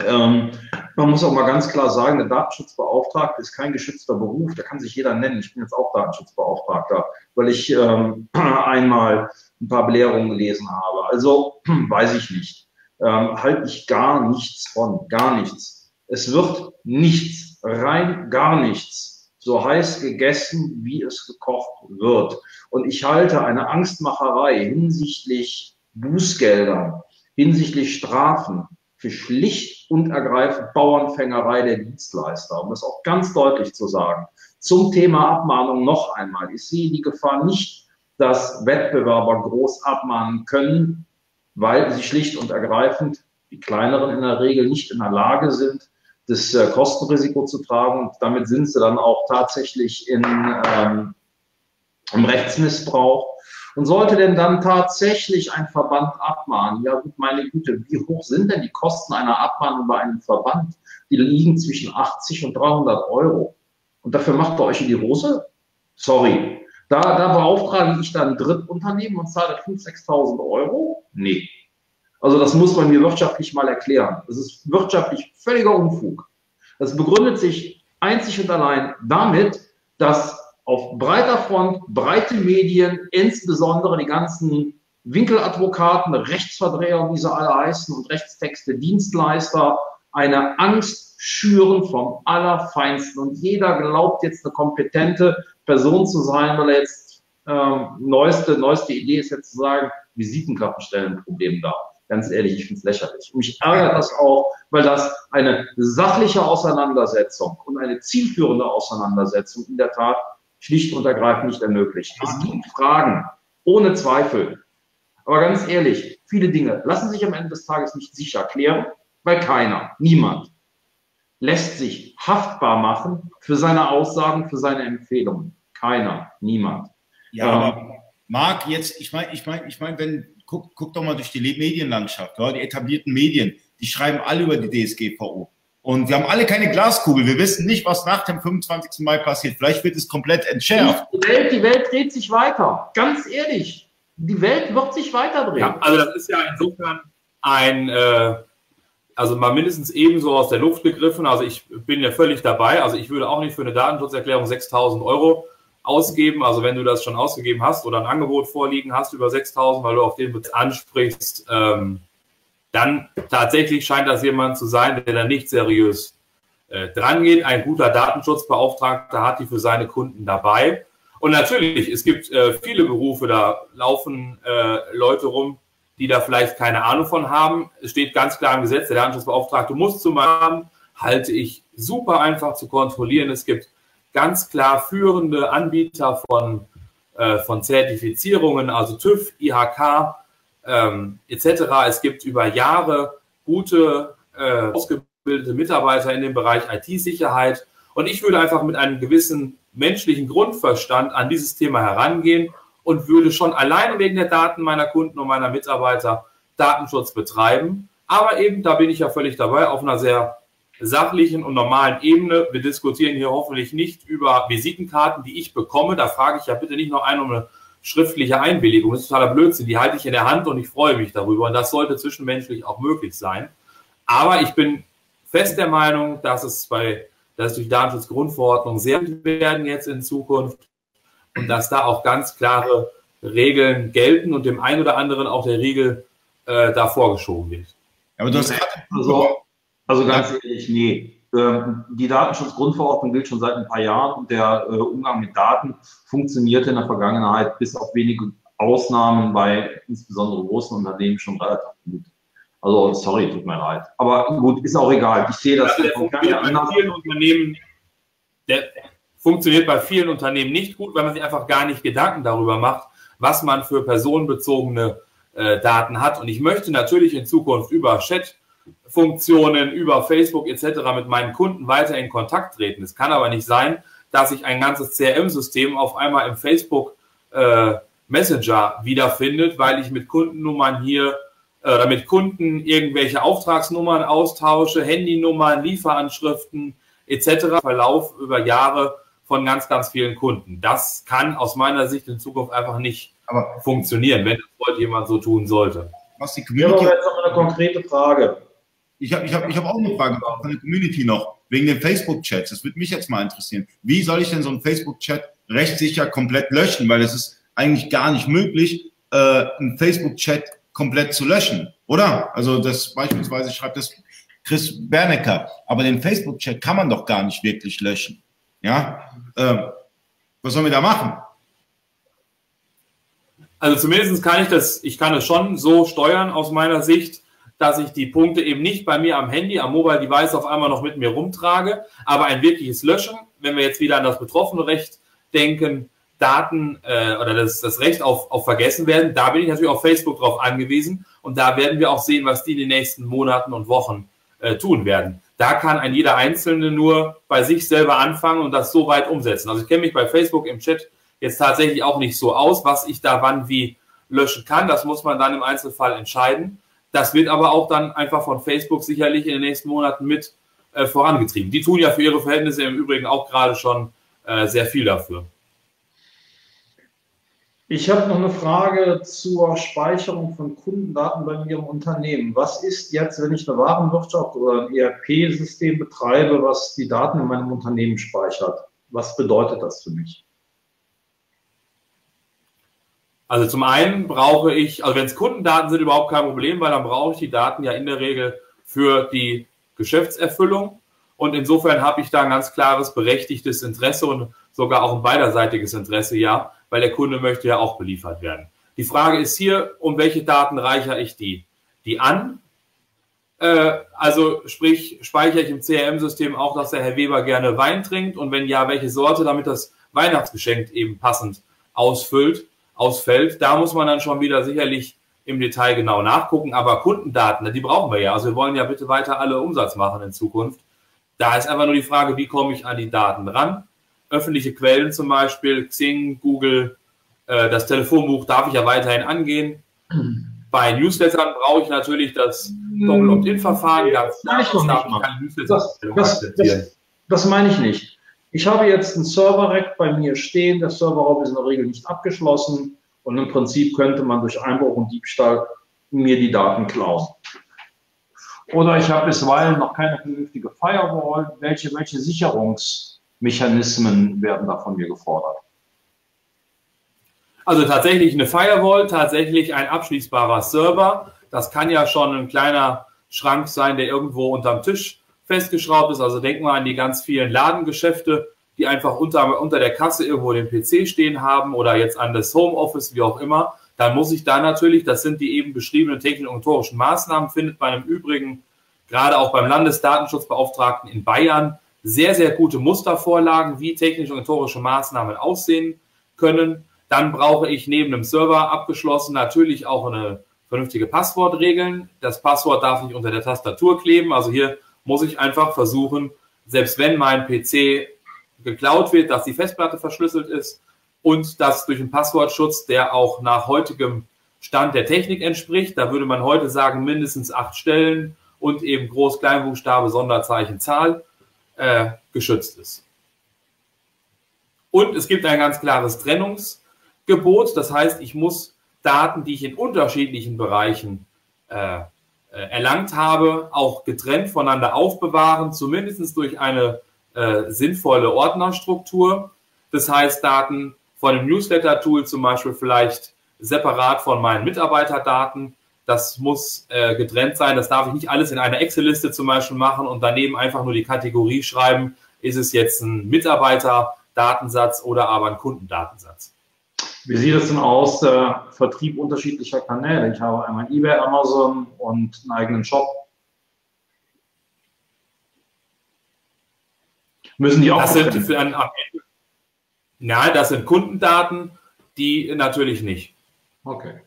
Ähm, man muss auch mal ganz klar sagen, der Datenschutzbeauftragte ist kein geschützter Beruf, da kann sich jeder nennen. Ich bin jetzt auch Datenschutzbeauftragter, weil ich ähm, (clears throat) einmal ein paar Belehrungen gelesen habe. Also (clears throat) weiß ich nicht. Ähm, halte ich gar nichts von, gar nichts. Es wird nichts, rein gar nichts, so heiß gegessen, wie es gekocht wird. Und ich halte eine Angstmacherei hinsichtlich Bußgeldern, hinsichtlich Strafen für schlicht und ergreifend Bauernfängerei der Dienstleister, um das auch ganz deutlich zu sagen. Zum Thema Abmahnung noch einmal. Ich sehe die Gefahr nicht dass Wettbewerber groß abmahnen können, weil sie schlicht und ergreifend, die kleineren in der Regel, nicht in der Lage sind, das äh, Kostenrisiko zu tragen. Und damit sind sie dann auch tatsächlich in, ähm, im Rechtsmissbrauch. Und sollte denn dann tatsächlich ein Verband abmahnen, ja gut, meine Güte, wie hoch sind denn die Kosten einer Abmahnung bei einem Verband? Die liegen zwischen 80 und 300 Euro. Und dafür macht ihr euch in die Hose? Sorry, da, da beauftrage ich dann Drittunternehmen und zahle 5.000, 6.000 Euro? Nee. Also das muss man mir wirtschaftlich mal erklären. Das ist wirtschaftlich völliger Unfug. Das begründet sich einzig und allein damit, dass auf breiter Front breite Medien, insbesondere die ganzen Winkeladvokaten, Rechtsverdreher, wie sie alle heißen, und Rechtstexte, Dienstleister, eine Angst schüren vom Allerfeinsten. Und jeder glaubt jetzt eine kompetente Person zu sein, weil er jetzt ähm, neueste, neueste Idee ist jetzt zu sagen, Visitenkarten stellen ein Problem dar. Ganz ehrlich, ich finde es lächerlich. Und mich ärgert das auch, weil das eine sachliche Auseinandersetzung und eine zielführende Auseinandersetzung in der Tat schlicht und ergreifend nicht ermöglicht. Es gibt Fragen, ohne Zweifel. Aber ganz ehrlich, viele Dinge lassen sich am Ende des Tages nicht sicher klären, weil keiner, niemand lässt sich haftbar machen für seine Aussagen, für seine Empfehlungen. Keiner, niemand. Ja, ähm, aber Marc, jetzt, ich meine, ich meine, ich meine, wenn, guck, guck doch mal durch die Medienlandschaft, ja, die etablierten Medien, die schreiben alle über die DSGVO. Und wir haben alle keine Glaskugel. Wir wissen nicht, was nach dem 25. Mai passiert. Vielleicht wird es komplett entschärft. Die Welt, die Welt dreht sich weiter. Ganz ehrlich. Die Welt wird sich weiter drehen. Ja, also das ist ja insofern ein, äh, also mal mindestens ebenso aus der Luft gegriffen. Also ich bin ja völlig dabei. Also ich würde auch nicht für eine Datenschutzerklärung 6000 Euro ausgeben. Also wenn du das schon ausgegeben hast oder ein Angebot vorliegen hast über 6000, weil du auf den ansprichst, ähm, dann tatsächlich scheint das jemand zu sein, der da nicht seriös äh, dran geht. Ein guter Datenschutzbeauftragter hat die für seine Kunden dabei. Und natürlich, es gibt äh, viele Berufe, da laufen äh, Leute rum, die da vielleicht keine Ahnung von haben. Es steht ganz klar im Gesetz, der Datenschutzbeauftragte muss zum haben, halte ich super einfach zu kontrollieren. Es gibt ganz klar führende Anbieter von, äh, von Zertifizierungen, also TÜV, IHK ähm, etc. Es gibt über Jahre gute, äh, ausgebildete Mitarbeiter in dem Bereich IT-Sicherheit. Und ich würde einfach mit einem gewissen menschlichen Grundverstand an dieses Thema herangehen und würde schon alleine wegen der Daten meiner Kunden und meiner Mitarbeiter Datenschutz betreiben. Aber eben, da bin ich ja völlig dabei, auf einer sehr sachlichen und normalen Ebene. Wir diskutieren hier hoffentlich nicht über Visitenkarten, die ich bekomme. Da frage ich ja bitte nicht noch einen um eine schriftliche Einwilligung. Das ist totaler Blödsinn. Die halte ich in der Hand und ich freue mich darüber. Und das sollte zwischenmenschlich auch möglich sein. Aber ich bin fest der Meinung, dass es bei, dass durch Datenschutzgrundverordnung sehr werden jetzt in Zukunft. und dass da auch ganz klare Regeln gelten und dem einen oder anderen auch der Riegel äh, da vorgeschoben wird. Aber du hast also, also ganz ehrlich, nee. Ähm, die Datenschutzgrundverordnung gilt schon seit ein paar Jahren und der äh, Umgang mit Daten funktionierte in der Vergangenheit bis auf wenige Ausnahmen bei insbesondere großen Unternehmen schon relativ gut. Also sorry, tut mir leid. Aber gut, ist auch egal. Ich sehe das. Also der funktioniert bei vielen Unternehmen, der funktioniert bei vielen Unternehmen nicht gut, weil man sich einfach gar nicht Gedanken darüber macht, was man für personenbezogene äh, Daten hat. Und ich möchte natürlich in Zukunft über Chat-Funktionen, über Facebook etc. mit meinen Kunden weiter in Kontakt treten. Es kann aber nicht sein, dass sich ein ganzes CRM-System auf einmal im Facebook äh, Messenger wiederfindet, weil ich mit Kundennummern hier äh, oder mit Kunden irgendwelche Auftragsnummern austausche, Handynummern, Lieferanschriften etc. Verlauf über Jahre von ganz, ganz vielen Kunden. Das kann aus meiner Sicht in Zukunft einfach nicht aber funktionieren, wenn das heute jemand so tun sollte. Was die Community. Ja, jetzt noch eine konkrete Frage. Ich habe ich hab, ich hab auch eine Frage von der Community noch, wegen den Facebook-Chats. Das würde mich jetzt mal interessieren. Wie soll ich denn so einen Facebook-Chat rechtssicher komplett löschen? Weil es ist eigentlich gar nicht möglich, äh, einen Facebook-Chat komplett zu löschen, oder? Also das beispielsweise schreibt das Chris Bernecker, aber den Facebook-Chat kann man doch gar nicht wirklich löschen. Ja, äh, was sollen wir da machen? Also zumindest kann ich das, ich kann es schon so steuern aus meiner Sicht, dass ich die Punkte eben nicht bei mir am Handy, am Mobile Device auf einmal noch mit mir rumtrage, aber ein wirkliches Löschen, wenn wir jetzt wieder an das betroffene Recht denken, Daten äh, oder das, das Recht auf, auf Vergessen werden, da bin ich natürlich auf Facebook drauf angewiesen und da werden wir auch sehen, was die in den nächsten Monaten und Wochen äh, tun werden. Da kann ein jeder Einzelne nur bei sich selber anfangen und das so weit umsetzen. Also ich kenne mich bei Facebook im Chat jetzt tatsächlich auch nicht so aus, was ich da wann wie löschen kann. Das muss man dann im Einzelfall entscheiden. Das wird aber auch dann einfach von Facebook sicherlich in den nächsten Monaten mit äh, vorangetrieben. Die tun ja für ihre Verhältnisse im Übrigen auch gerade schon äh, sehr viel dafür. Ich habe noch eine Frage zur Speicherung von Kundendaten bei im Unternehmen. Was ist jetzt, wenn ich eine Warenwirtschaft oder ein ERP-System betreibe, was die Daten in meinem Unternehmen speichert? Was bedeutet das für mich? Also zum einen brauche ich, also wenn es Kundendaten sind, überhaupt kein Problem, weil dann brauche ich die Daten ja in der Regel für die Geschäftserfüllung. Und insofern habe ich da ein ganz klares berechtigtes Interesse und sogar auch ein beiderseitiges Interesse, ja, weil der Kunde möchte ja auch beliefert werden. Die Frage ist hier, um welche Daten reichere ich die, die an? Äh, also sprich, speichere ich im CRM-System auch, dass der Herr Weber gerne Wein trinkt und wenn ja, welche Sorte, damit das Weihnachtsgeschenk eben passend ausfüllt, ausfällt. Da muss man dann schon wieder sicherlich im Detail genau nachgucken. Aber Kundendaten, die brauchen wir ja. Also wir wollen ja bitte weiter alle Umsatz machen in Zukunft. Da ist einfach nur die Frage, wie komme ich an die Daten ran? öffentliche Quellen zum Beispiel, Xing, Google, äh, das Telefonbuch darf ich ja weiterhin angehen. Bei Newslettern brauche ich natürlich das Doppel-Opt-in-Verfahren. Das, das, das, das, das meine ich nicht. Ich habe jetzt einen Server-Rack bei mir stehen. Der Serverraum ist in der Regel nicht abgeschlossen. Und im Prinzip könnte man durch Einbruch und Diebstahl mir die Daten klauen. Oder ich habe bisweilen noch keine vernünftige Firewall. Welche, welche Sicherungs- Mechanismen werden da von mir gefordert? Also tatsächlich eine Firewall, tatsächlich ein abschließbarer Server. Das kann ja schon ein kleiner Schrank sein, der irgendwo unterm Tisch festgeschraubt ist. Also denken wir an die ganz vielen Ladengeschäfte, die einfach unter, unter der Kasse irgendwo den PC stehen haben oder jetzt an das Homeoffice, wie auch immer. Dann muss ich da natürlich, das sind die eben beschriebenen technisch-organisatorischen Maßnahmen, findet man im Übrigen gerade auch beim Landesdatenschutzbeauftragten in Bayern sehr, sehr gute Mustervorlagen, wie technische und rhetorische Maßnahmen aussehen können. Dann brauche ich neben dem Server abgeschlossen natürlich auch eine vernünftige Passwortregeln. Das Passwort darf nicht unter der Tastatur kleben. Also hier muss ich einfach versuchen, selbst wenn mein PC geklaut wird, dass die Festplatte verschlüsselt ist und das durch einen Passwortschutz, der auch nach heutigem Stand der Technik entspricht. Da würde man heute sagen, mindestens acht Stellen und eben Groß-, Kleinbuchstabe, Sonderzeichen, Zahl äh, geschützt ist. Und es gibt ein ganz klares Trennungsgebot. Das heißt, ich muss Daten, die ich in unterschiedlichen Bereichen äh, erlangt habe, auch getrennt voneinander aufbewahren, zumindest durch eine äh, sinnvolle Ordnerstruktur. Das heißt, Daten von einem Newsletter-Tool zum Beispiel vielleicht separat von meinen Mitarbeiterdaten. Das muss äh, getrennt sein. Das darf ich nicht alles in einer Excel-Liste zum Beispiel machen und daneben einfach nur die Kategorie schreiben, ist es jetzt ein Mitarbeiterdatensatz oder aber ein Kundendatensatz. Wie sieht es denn aus, äh, Vertrieb unterschiedlicher Kanäle? Ich habe einmal eBay, Amazon und einen eigenen Shop. Müssen die auch das sind für ein, Nein, das sind Kundendaten, die natürlich nicht. Okay.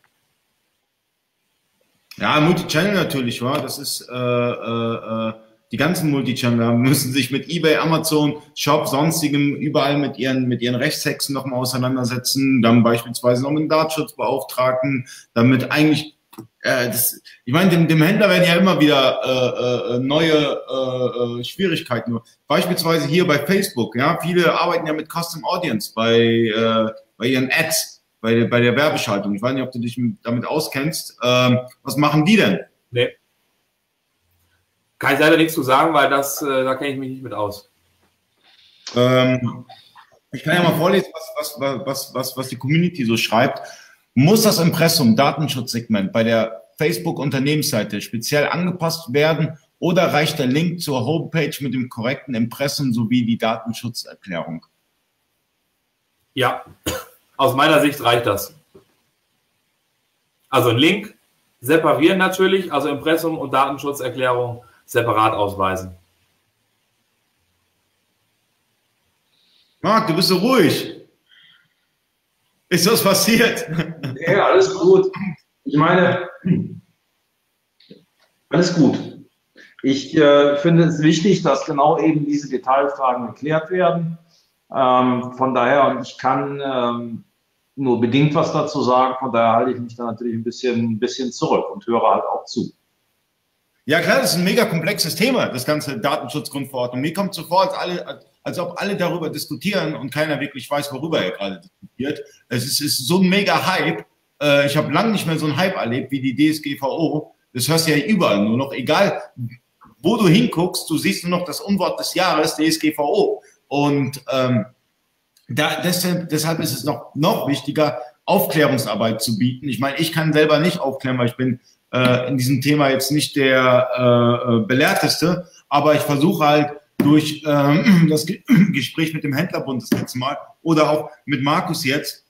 Ja, Multichannel natürlich, war. Das ist äh, äh, äh die ganzen Multichannel müssen sich mit eBay, Amazon, Shop, sonstigem überall mit ihren mit ihren Rechtshexen nochmal auseinandersetzen. Dann beispielsweise noch mit dem Datenschutzbeauftragten, damit eigentlich äh, das, ich meine, dem, dem Händler werden ja immer wieder äh, äh, neue äh, äh, Schwierigkeiten. Beispielsweise hier bei Facebook, ja, viele arbeiten ja mit Custom Audience bei, äh, bei ihren Ads, bei, bei der Werbeschaltung. Ich weiß nicht, ob du dich damit auskennst. Ähm, was machen die denn? Nee. Kann ich leider nichts zu sagen, weil das, äh, da kenne ich mich nicht mit aus. Ähm, ich kann ja mal vorlesen, was, was, was, was, was die Community so schreibt. Muss das Impressum Datenschutzsegment bei der Facebook-Unternehmensseite speziell angepasst werden oder reicht der Link zur Homepage mit dem korrekten Impressum sowie die Datenschutzerklärung? Ja, aus meiner Sicht reicht das. Also ein Link separieren natürlich, also Impressum und Datenschutzerklärung separat ausweisen. Marc, du bist so ruhig. Ist was passiert? Ja, alles gut. Ich meine, alles gut. Ich äh, finde es wichtig, dass genau eben diese Detailfragen geklärt werden. Ähm, von daher, und ich kann ähm, nur bedingt was dazu sagen, von daher halte ich mich da natürlich ein bisschen, ein bisschen zurück und höre halt auch zu. Ja, klar, das ist ein mega komplexes Thema, das ganze Datenschutzgrundverordnung. Mir kommt so vor, als, alle, als ob alle darüber diskutieren und keiner wirklich weiß, worüber er gerade diskutiert. Es ist, ist so ein mega Hype. Äh, ich habe lange nicht mehr so einen Hype erlebt wie die DSGVO. Das hörst du ja überall nur noch. Egal, wo du hinguckst, du siehst nur noch das Unwort des Jahres, DSGVO. Und ähm, da, deshalb, deshalb ist es noch, noch wichtiger, Aufklärungsarbeit zu bieten. Ich meine, ich kann selber nicht aufklären, weil ich bin äh, in diesem Thema jetzt nicht der äh, äh belehrteste, aber ich versuche halt durch äh, (clears throat) das (clears throat) Gespräch mit dem Händlerbund das letzte Mal oder auch mit Markus jetzt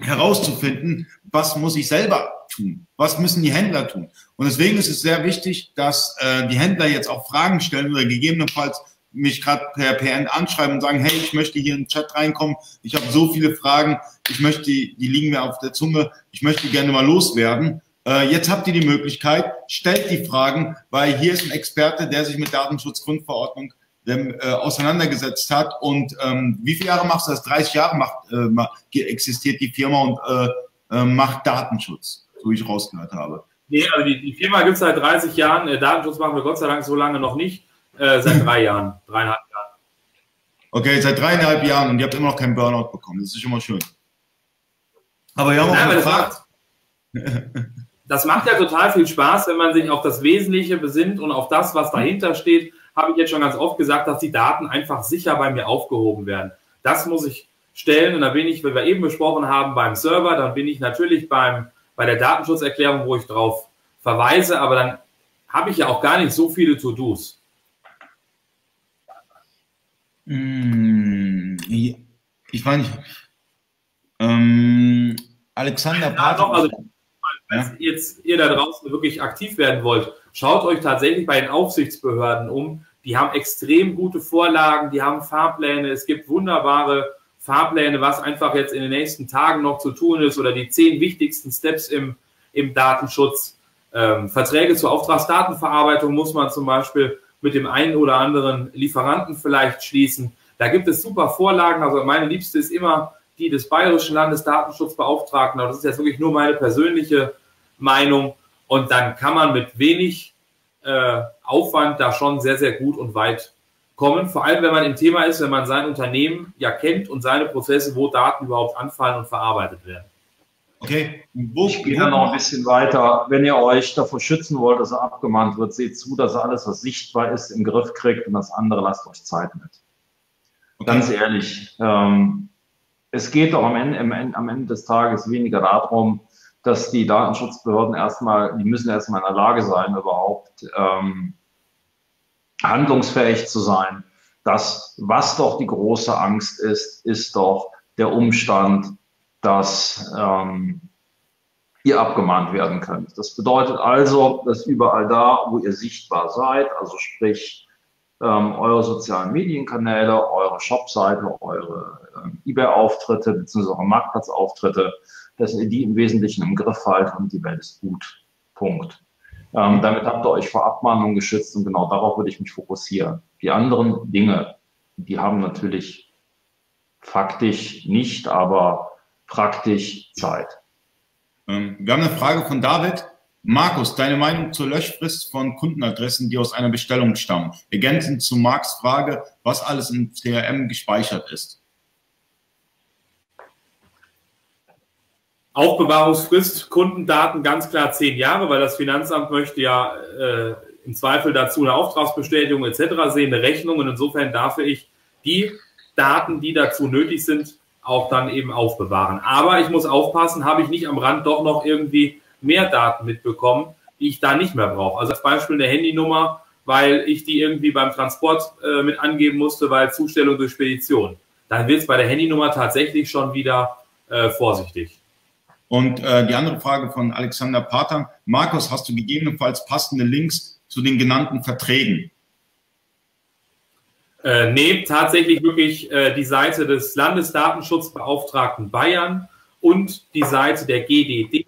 herauszufinden, was muss ich selber tun, was müssen die Händler tun. Und deswegen ist es sehr wichtig, dass äh, die Händler jetzt auch Fragen stellen oder gegebenenfalls mich gerade per PN anschreiben und sagen, hey, ich möchte hier in den Chat reinkommen, ich habe so viele Fragen, ich möchte, die liegen mir auf der Zunge, ich möchte gerne mal loswerden. Äh, jetzt habt ihr die Möglichkeit, stellt die Fragen, weil hier ist ein Experte, der sich mit Datenschutzgrundverordnung ähm, äh, auseinandergesetzt hat. Und ähm, wie viele Jahre machst du das? 30 Jahre macht, äh, existiert die Firma und äh, äh, macht Datenschutz, so wie ich rausgehört habe. Nee, also die, die Firma gibt es seit 30 Jahren. Äh, Datenschutz machen wir Gott sei Dank so lange noch nicht. Seit drei (laughs) Jahren, dreieinhalb Jahren. Okay, seit dreieinhalb Jahren und ihr habt immer noch keinen Burnout bekommen. Das ist schon mal schön. Aber wir haben auch gefragt. (laughs) das macht ja total viel Spaß, wenn man sich auf das Wesentliche besinnt und auf das, was dahinter steht. Habe ich jetzt schon ganz oft gesagt, dass die Daten einfach sicher bei mir aufgehoben werden. Das muss ich stellen und da bin ich, wie wir eben besprochen haben, beim Server, dann bin ich natürlich beim, bei der Datenschutzerklärung, wo ich drauf verweise, aber dann habe ich ja auch gar nicht so viele To-Dos. Hm, ich meine, ähm, Alexander ja, doch, also, Falls jetzt ihr da draußen wirklich aktiv werden wollt, schaut euch tatsächlich bei den Aufsichtsbehörden um. Die haben extrem gute Vorlagen, die haben Fahrpläne. Es gibt wunderbare Fahrpläne, was einfach jetzt in den nächsten Tagen noch zu tun ist oder die zehn wichtigsten Steps im, im Datenschutz. Ähm, Verträge zur Auftragsdatenverarbeitung muss man zum Beispiel mit dem einen oder anderen Lieferanten vielleicht schließen. Da gibt es super Vorlagen. Also meine liebste ist immer die des Bayerischen Landesdatenschutzbeauftragten. Aber das ist jetzt wirklich nur meine persönliche Meinung. Und dann kann man mit wenig äh, Aufwand da schon sehr, sehr gut und weit kommen. Vor allem, wenn man im Thema ist, wenn man sein Unternehmen ja kennt und seine Prozesse, wo Daten überhaupt anfallen und verarbeitet werden. Okay. Wo, ich gehe da noch ein bisschen weiter. Wenn ihr euch davor schützen wollt, dass er abgemahnt wird, seht zu, dass er alles, was sichtbar ist, im Griff kriegt und das andere lasst euch Zeit mit. Okay. Ganz ehrlich, ähm, es geht doch am Ende, am Ende des Tages weniger darum, dass die Datenschutzbehörden erstmal, die müssen erstmal in der Lage sein, überhaupt ähm, handlungsfähig zu sein. Das, was doch die große Angst ist, ist doch der Umstand, dass ähm, ihr abgemahnt werden könnt. Das bedeutet also, dass überall da, wo ihr sichtbar seid, also sprich ähm, eure sozialen Medienkanäle, eure Shopseite, eure ähm, eBay-Auftritte bzw. eure Marktplatzauftritte, dass ihr die im Wesentlichen im Griff haltet und die Welt ist gut. Punkt. Ähm, damit habt ihr euch vor Abmahnungen geschützt und genau darauf würde ich mich fokussieren. Die anderen Dinge, die haben natürlich faktisch nicht, aber praktisch Zeit. Ähm, wir haben eine Frage von David. Markus, deine Meinung zur Löschfrist von Kundenadressen, die aus einer Bestellung stammen? Ergänzend zu Marks Frage, was alles im CRM gespeichert ist. Aufbewahrungsfrist, Kundendaten ganz klar zehn Jahre, weil das Finanzamt möchte ja äh, im Zweifel dazu eine Auftragsbestätigung etc. sehen, eine Rechnung und insofern darf ich die Daten, die dazu nötig sind, auch dann eben aufbewahren. Aber ich muss aufpassen, habe ich nicht am Rand doch noch irgendwie mehr Daten mitbekommen, die ich da nicht mehr brauche. Also als Beispiel eine Handynummer, weil ich die irgendwie beim Transport äh, mit angeben musste, weil Zustellung durch Spedition. Dann wird es bei der Handynummer tatsächlich schon wieder äh, vorsichtig. Und äh, die andere Frage von Alexander Pater. Markus, hast du gegebenenfalls passende Links zu den genannten Verträgen? Äh, nee, tatsächlich wirklich äh, die Seite des Landesdatenschutzbeauftragten Bayern und die Seite der GDD,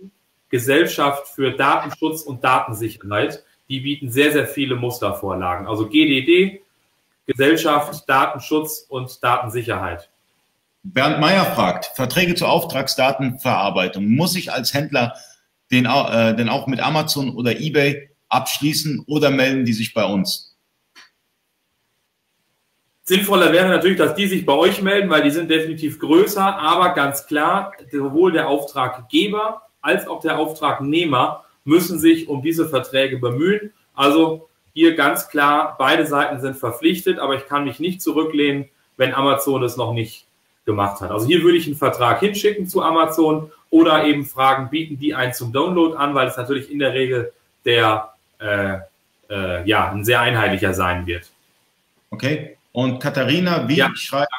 Gesellschaft für Datenschutz und Datensicherheit. Die bieten sehr, sehr viele Mustervorlagen. Also GDD, Gesellschaft, Datenschutz und Datensicherheit. Bernd Meyer fragt, Verträge zur Auftragsdatenverarbeitung. Muss ich als Händler den, äh, den auch mit Amazon oder eBay abschließen oder melden die sich bei uns? Sinnvoller wäre natürlich, dass die sich bei euch melden, weil die sind definitiv größer, aber ganz klar, sowohl der Auftraggeber als auch der Auftragnehmer müssen sich um diese Verträge bemühen. Also hier ganz klar, beide Seiten sind verpflichtet, aber ich kann mich nicht zurücklehnen, wenn Amazon es noch nicht gemacht hat. Also hier würde ich einen Vertrag hinschicken zu Amazon oder eben fragen, bieten die einen zum Download an, weil es natürlich in der Regel der äh, äh, ja ein sehr einheitlicher sein wird. Okay. Und Katharina wie ja. schreibt,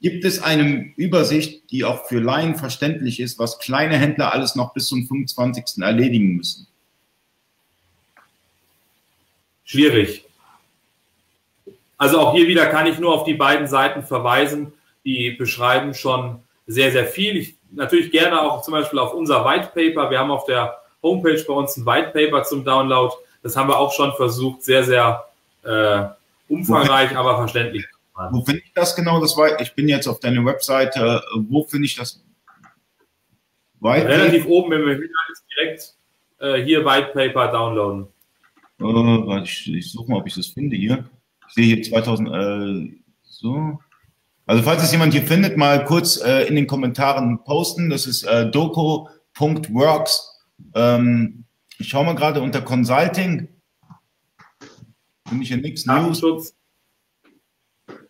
gibt es eine Übersicht, die auch für Laien verständlich ist, was kleine Händler alles noch bis zum 25. erledigen müssen? Schwierig. Also auch hier wieder kann ich nur auf die beiden Seiten verweisen, die beschreiben schon sehr, sehr viel. Ich natürlich gerne auch zum Beispiel auf unser White Paper. Wir haben auf der Homepage bei uns ein White Paper zum Download. Das haben wir auch schon versucht, sehr, sehr äh, umfangreich, wo aber verständlich. Wo finde ich das genau? Das war, ich bin jetzt auf deiner Webseite. Wo finde ich das? White Relativ Paper? oben Menü ist direkt äh, hier White Paper downloaden. Äh, ich, ich suche mal, ob ich das finde hier. Ich sehe hier 2000, äh, so. Also falls es jemand hier findet, mal kurz äh, in den Kommentaren posten. Das ist äh, doco.works. Ähm, ich schaue mal gerade unter Consulting. Finde ich hier nichts. News.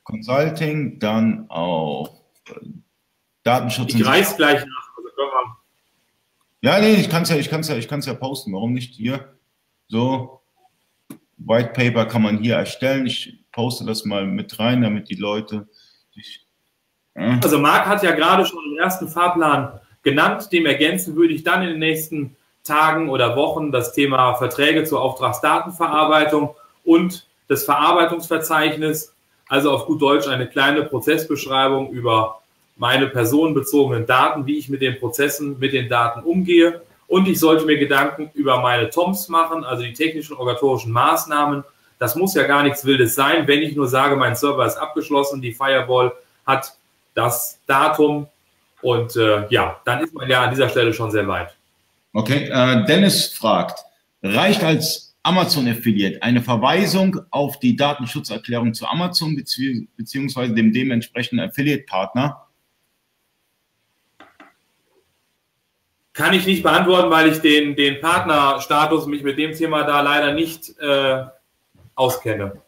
Consulting, dann auch äh, Datenschutz. Ich reiß gleich nach. Also ja, nee, ich kann es ja, ich kann's ja, ich kann's ja posten. Warum nicht hier? So, White Paper kann man hier erstellen. Ich poste das mal mit rein, damit die Leute sich. Äh. Also Marc hat ja gerade schon den ersten Fahrplan genannt. Dem ergänzen würde ich dann in den nächsten Tagen oder Wochen das Thema Verträge zur Auftragsdatenverarbeitung und das Verarbeitungsverzeichnis, also auf gut Deutsch eine kleine Prozessbeschreibung über meine personenbezogenen Daten, wie ich mit den Prozessen, mit den Daten umgehe. Und ich sollte mir Gedanken über meine TOMs machen, also die technischen organisatorischen Maßnahmen. Das muss ja gar nichts Wildes sein, wenn ich nur sage, mein Server ist abgeschlossen, die Firewall hat das Datum und äh, ja, dann ist man ja an dieser Stelle schon sehr weit. Okay, äh, Dennis fragt, reicht als Amazon Affiliate eine Verweisung auf die Datenschutzerklärung zu Amazon bezieh beziehungsweise dem dementsprechenden Affiliate-Partner? Kann ich nicht beantworten, weil ich den, den Partnerstatus mich mit dem Thema da leider nicht äh, auskenne.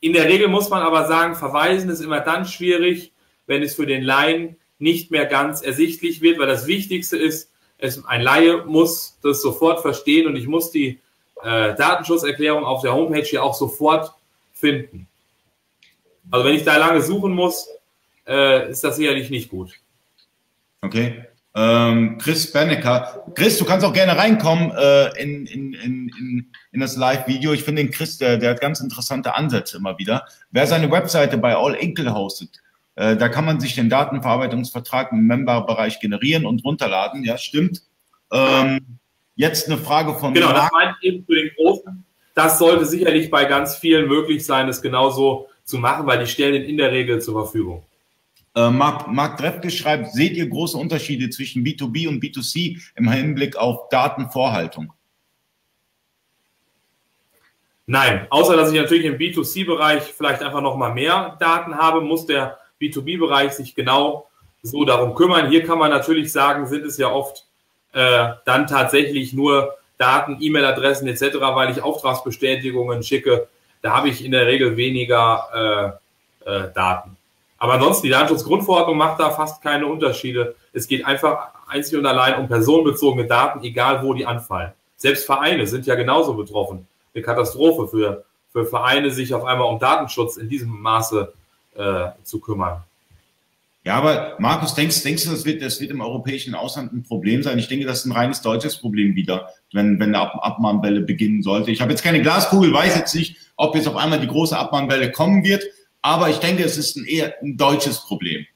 In der Regel muss man aber sagen, verweisen ist immer dann schwierig, wenn es für den Laien nicht mehr ganz ersichtlich wird, weil das Wichtigste ist, es, ein Laie muss das sofort verstehen und ich muss die äh, Datenschutzerklärung auf der Homepage hier auch sofort finden. Also wenn ich da lange suchen muss, äh, ist das sicherlich nicht gut. Okay. Ähm, Chris Bernecker. Chris, du kannst auch gerne reinkommen äh, in, in, in, in das Live-Video. Ich finde den Chris, der, der hat ganz interessante Ansätze immer wieder. Wer seine Webseite bei All Inkle hostet, äh, da kann man sich den Datenverarbeitungsvertrag im Member-Bereich generieren und runterladen. Ja, stimmt. Ähm, jetzt eine Frage von Genau, Marc. das meint eben für den Großen. Das sollte sicherlich bei ganz vielen möglich sein, es genauso zu machen, weil die stellen in der Regel zur Verfügung. Äh, Marc, Marc Drefke schreibt, seht ihr große Unterschiede zwischen B2B und B2C im Hinblick auf Datenvorhaltung? Nein, außer dass ich natürlich im B2C-Bereich vielleicht einfach noch mal mehr Daten habe, muss der B2B-Bereich sich genau so darum kümmern. Hier kann man natürlich sagen, sind es ja oft äh, dann tatsächlich nur Daten, E-Mail-Adressen etc., weil ich Auftragsbestätigungen schicke. Da habe ich in der Regel weniger äh, äh, Daten. Aber ansonsten, die Datenschutzgrundverordnung macht da fast keine Unterschiede. Es geht einfach einzig und allein um personenbezogene Daten, egal wo die anfallen. Selbst Vereine sind ja genauso betroffen. Eine Katastrophe für, für Vereine, sich auf einmal um Datenschutz in diesem Maße äh, zu kümmern. Ja, aber Markus, denkst, denkst du, das wird, das wird im europäischen Ausland ein Problem sein? Ich denke, das ist ein reines deutsches Problem wieder, wenn, wenn eine Ab Abmahnwelle beginnen sollte. Ich habe jetzt keine Glaskugel, weiß jetzt nicht, ob jetzt auf einmal die große Abmahnwelle kommen wird, aber ich denke, es ist ein eher ein deutsches Problem.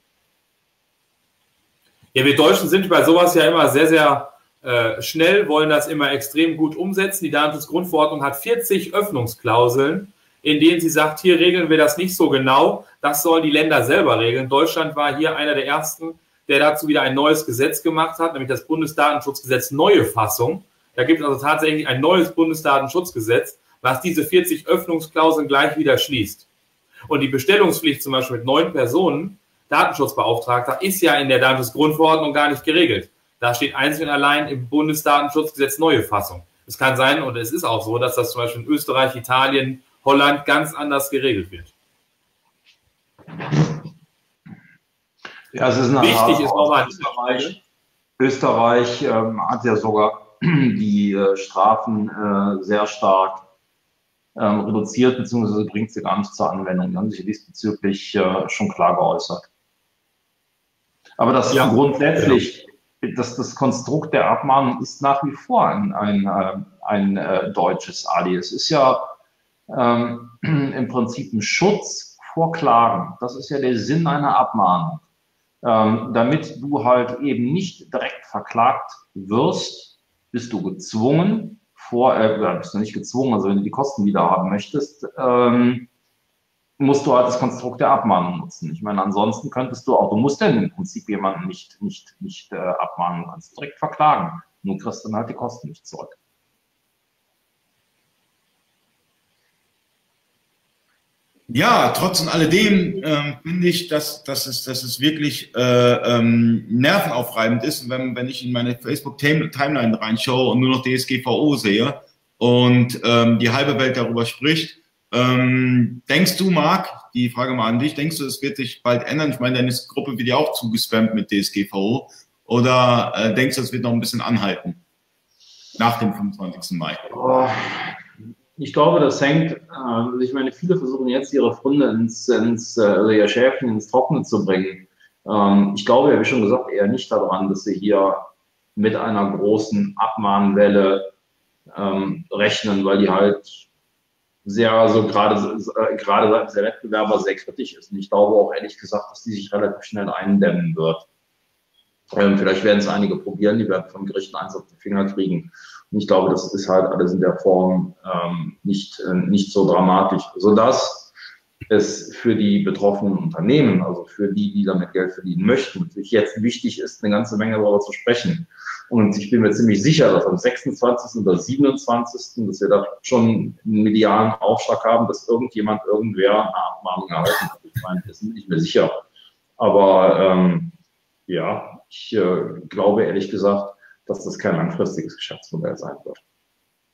Ja, wir Deutschen sind bei sowas ja immer sehr, sehr äh, schnell, wollen das immer extrem gut umsetzen. Die Datenschutzgrundverordnung hat 40 Öffnungsklauseln in denen sie sagt, hier regeln wir das nicht so genau, das sollen die Länder selber regeln. Deutschland war hier einer der ersten, der dazu wieder ein neues Gesetz gemacht hat, nämlich das Bundesdatenschutzgesetz neue Fassung. Da gibt es also tatsächlich ein neues Bundesdatenschutzgesetz, was diese 40 Öffnungsklauseln gleich wieder schließt. Und die Bestellungspflicht zum Beispiel mit neun Personen, Datenschutzbeauftragter, ist ja in der Datenschutzgrundverordnung gar nicht geregelt. Da steht einzig und allein im Bundesdatenschutzgesetz neue Fassung. Es kann sein, und es ist auch so, dass das zum Beispiel in Österreich, Italien, Holland ganz anders geregelt wird. Ja, es ist eine Wichtig ist nochmal Österreich. Österreich ähm, hat ja sogar (clears throat) die äh, Strafen äh, sehr stark ähm, reduziert, beziehungsweise bringt sie gar nicht zur Anwendung. Die haben sich diesbezüglich äh, schon klar geäußert. Aber das ja. grundsätzlich, ja. das, das Konstrukt der Abmahnung ist nach wie vor ein, ein, äh, ein, ein äh, deutsches ADI. Es ist ja ähm, (clears throat) im Prinzip ein Schutz vor Klagen. Das ist ja der Sinn einer Abmahnung. Ähm, damit du halt eben nicht direkt verklagt wirst, bist du gezwungen, vor, äh, bist du nicht gezwungen, also wenn du die Kosten wieder haben möchtest, ähm, musst du halt das Konstrukt der Abmahnung nutzen. Ich meine, ansonsten könntest du auch, du musst denn im Prinzip jemanden nicht, nicht, nicht äh, abmahnen, du kannst direkt verklagen. Nur kriegst dann halt die Kosten nicht zurück. Ja, trotz alledem ähm, finde ich, dass, dass, es, dass es wirklich äh, ähm, nervenaufreibend ist, wenn, wenn ich in meine Facebook-Timeline reinschaue und nur noch DSGVO sehe und ähm, die halbe Welt darüber spricht. Ähm, denkst du, Marc, die Frage mal an dich, denkst du, es wird sich bald ändern? Ich meine, deine Gruppe wird ja auch zugespammt mit DSGVO. Oder äh, denkst du, es wird noch ein bisschen anhalten nach dem 25. Mai? Oh, ich glaube, das hängt, äh, ich meine, viele versuchen jetzt ihre Funde ins, ins äh, also ihr Schäfchen ins Trockene zu bringen. Ähm, ich glaube, wie schon gesagt, eher nicht daran, dass sie hier mit einer großen Abmahnwelle ähm, rechnen, weil die halt sehr, also gerade, äh, gerade seitens der Wettbewerber sehr kritisch ist. Und ich glaube auch ehrlich gesagt, dass die sich relativ schnell eindämmen wird. Ähm, vielleicht werden es einige probieren, die werden vom Gericht eins auf die Finger kriegen. Und ich glaube, das ist halt alles in der Form ähm, nicht, äh, nicht so dramatisch, sodass es für die betroffenen Unternehmen, also für die, die damit Geld verdienen möchten, natürlich jetzt wichtig ist, eine ganze Menge darüber zu sprechen. Und ich bin mir ziemlich sicher, dass am 26. oder 27. dass wir da schon einen medialen Aufschlag haben, dass irgendjemand irgendwer eine Abmahnung erhalten hat. Ich meine, das bin ich mir sicher. Aber ähm, ja, ich äh, glaube ehrlich gesagt, dass das kein langfristiges Geschäftsmodell sein wird.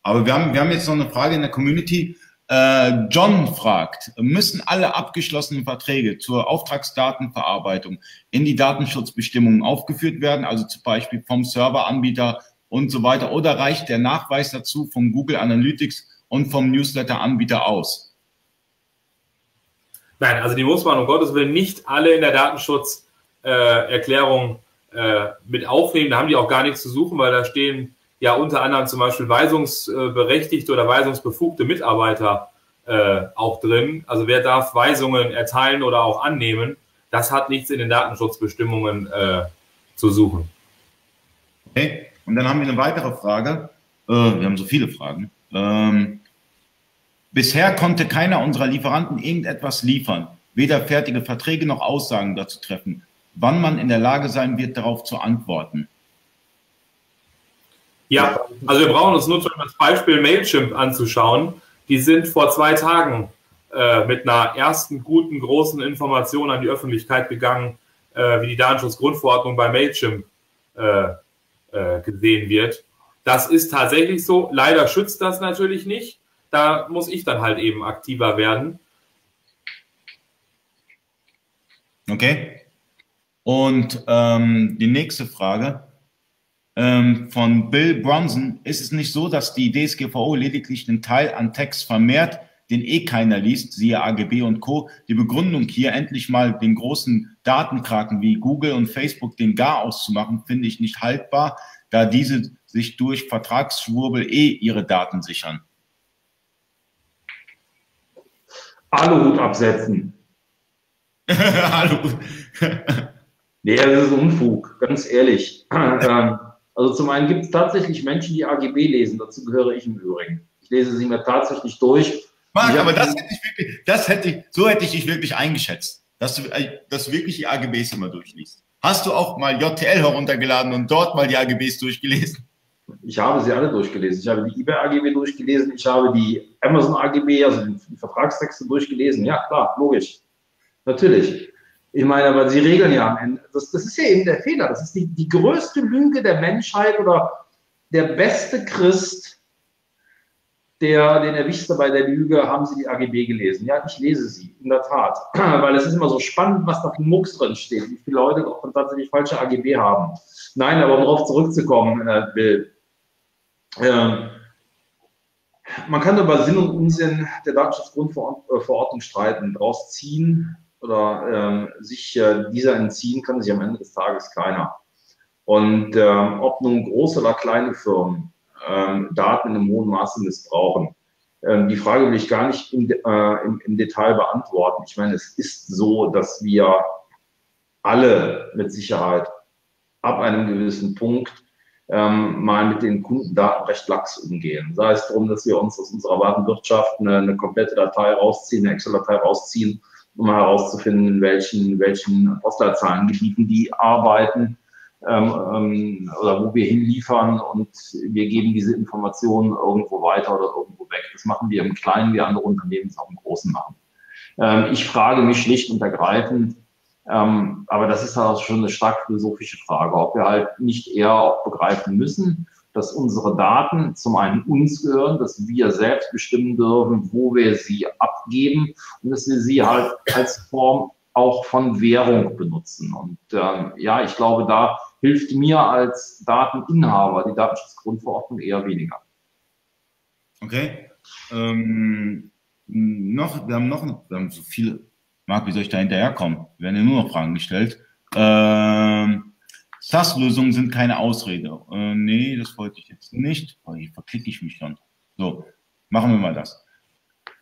Aber wir haben, wir haben jetzt noch eine Frage in der Community. Äh, John fragt, müssen alle abgeschlossenen Verträge zur Auftragsdatenverarbeitung in die Datenschutzbestimmungen aufgeführt werden, also zum Beispiel vom Serveranbieter und so weiter, oder reicht der Nachweis dazu von Google Analytics und vom Newsletter-Anbieter aus? Nein, also die muss man um Gottes Willen nicht alle in der Datenschutzerklärung äh, mit aufnehmen. Da haben die auch gar nichts zu suchen, weil da stehen ja unter anderem zum Beispiel weisungsberechtigte oder weisungsbefugte Mitarbeiter äh, auch drin. Also wer darf Weisungen erteilen oder auch annehmen? Das hat nichts in den Datenschutzbestimmungen äh, zu suchen. Okay, und dann haben wir eine weitere Frage. Äh, wir haben so viele Fragen. Ähm, bisher konnte keiner unserer Lieferanten irgendetwas liefern, weder fertige Verträge noch Aussagen dazu treffen, wann man in der Lage sein wird, darauf zu antworten. Ja, also wir brauchen uns nur zum Beispiel Mailchimp anzuschauen. Die sind vor zwei Tagen äh, mit einer ersten guten, großen Information an die Öffentlichkeit gegangen, äh, wie die Datenschutzgrundverordnung bei Mailchimp äh, äh gesehen wird. Das ist tatsächlich so. Leider schützt das natürlich nicht. Da muss ich dann halt eben aktiver werden. Okay. Und ähm, die nächste Frage ähm, von Bill Bronson ist es nicht so, dass die DSGVO lediglich den Teil an Text vermehrt, den eh keiner liest, siehe AGB und Co. Die Begründung hier endlich mal den großen Datenkraken wie Google und Facebook den Gar auszumachen, finde ich nicht haltbar, da diese sich durch Vertragsschwurbel eh ihre Daten sichern. Aluhut absetzen. (laughs) Aluhut. Nee, das ist Unfug, ganz ehrlich. (clears throat) Ähm, also zum einen gibt es tatsächlich Menschen, die AGB lesen. Dazu gehöre ich im Übrigen. Ich lese sie mir tatsächlich durch. Marc, aber das hätte ich wirklich, das hätte ich, so hätte ich dich wirklich eingeschätzt, dass du, äh, dass du wirklich die AGBs immer durchliest. Hast du auch mal JTL heruntergeladen und dort mal die AGBs durchgelesen? Ich habe sie alle durchgelesen. Ich habe die eBay AGB durchgelesen. Ich habe die Amazon AGB, also die Vertragstexte durchgelesen. Ja, klar, logisch. Natürlich. Ich meine, aber sie regeln ja am Ende. Das, das ist ja eben der Fehler. Das ist die, die größte Lüge der Menschheit oder der beste Christ, der, den erwischt bei der Lüge, haben Sie die AGB gelesen? Ja, ich lese sie, in der Tat. (clears throat) Weil es ist immer so spannend, was da für Mucks drin steht, wie viele Leute auch tatsächlich falsche AGB haben. Nein, aber um darauf zurückzukommen, äh, Bill. Äh, man kann über Sinn und Unsinn der Datenschutzgrundverordnung streiten, daraus ziehen, oder ähm, sich äh, dieser entziehen kann sich am Ende des Tages keiner. Und ähm, ob nun große oder kleine Firmen ähm, Daten in einem hohen Maße missbrauchen, ähm, die Frage will ich gar nicht im, äh, im, im Detail beantworten. Ich meine, es ist so, dass wir alle mit Sicherheit ab einem gewissen Punkt ähm, mal mit den Kundendaten recht lax umgehen. Sei es darum, dass wir uns aus unserer Warenwirtschaft eine, eine komplette Datei rausziehen, eine Excel-Datei rausziehen um herauszufinden, in welchen, welchen Postleitzahlengebieten die arbeiten ähm, ähm, oder wo wir hinliefern und wir geben diese Informationen irgendwo weiter oder irgendwo weg. Das machen wir im Kleinen, wie andere Unternehmen es auch im Großen machen. Ähm, ich frage mich schlicht und ergreifend, ähm, aber das ist halt schon eine stark philosophische Frage, ob wir halt nicht eher auch begreifen müssen, dass unsere Daten zum einen uns gehören, dass wir selbst bestimmen dürfen, wo wir sie abgeben und dass wir sie halt als Form auch von Währung benutzen. Und ähm, ja, ich glaube, da hilft mir als Dateninhaber die Datenschutzgrundverordnung eher weniger. Okay. Ähm, noch, wir haben noch wir haben so viele. Marc, wie soll ich da hinterherkommen? Wir werden ja nur noch Fragen gestellt. Ähm, SAS-Lösungen sind keine Ausrede. Äh, nee, das wollte ich jetzt nicht. Oh, hier verklicke ich mich schon. So, machen wir mal das.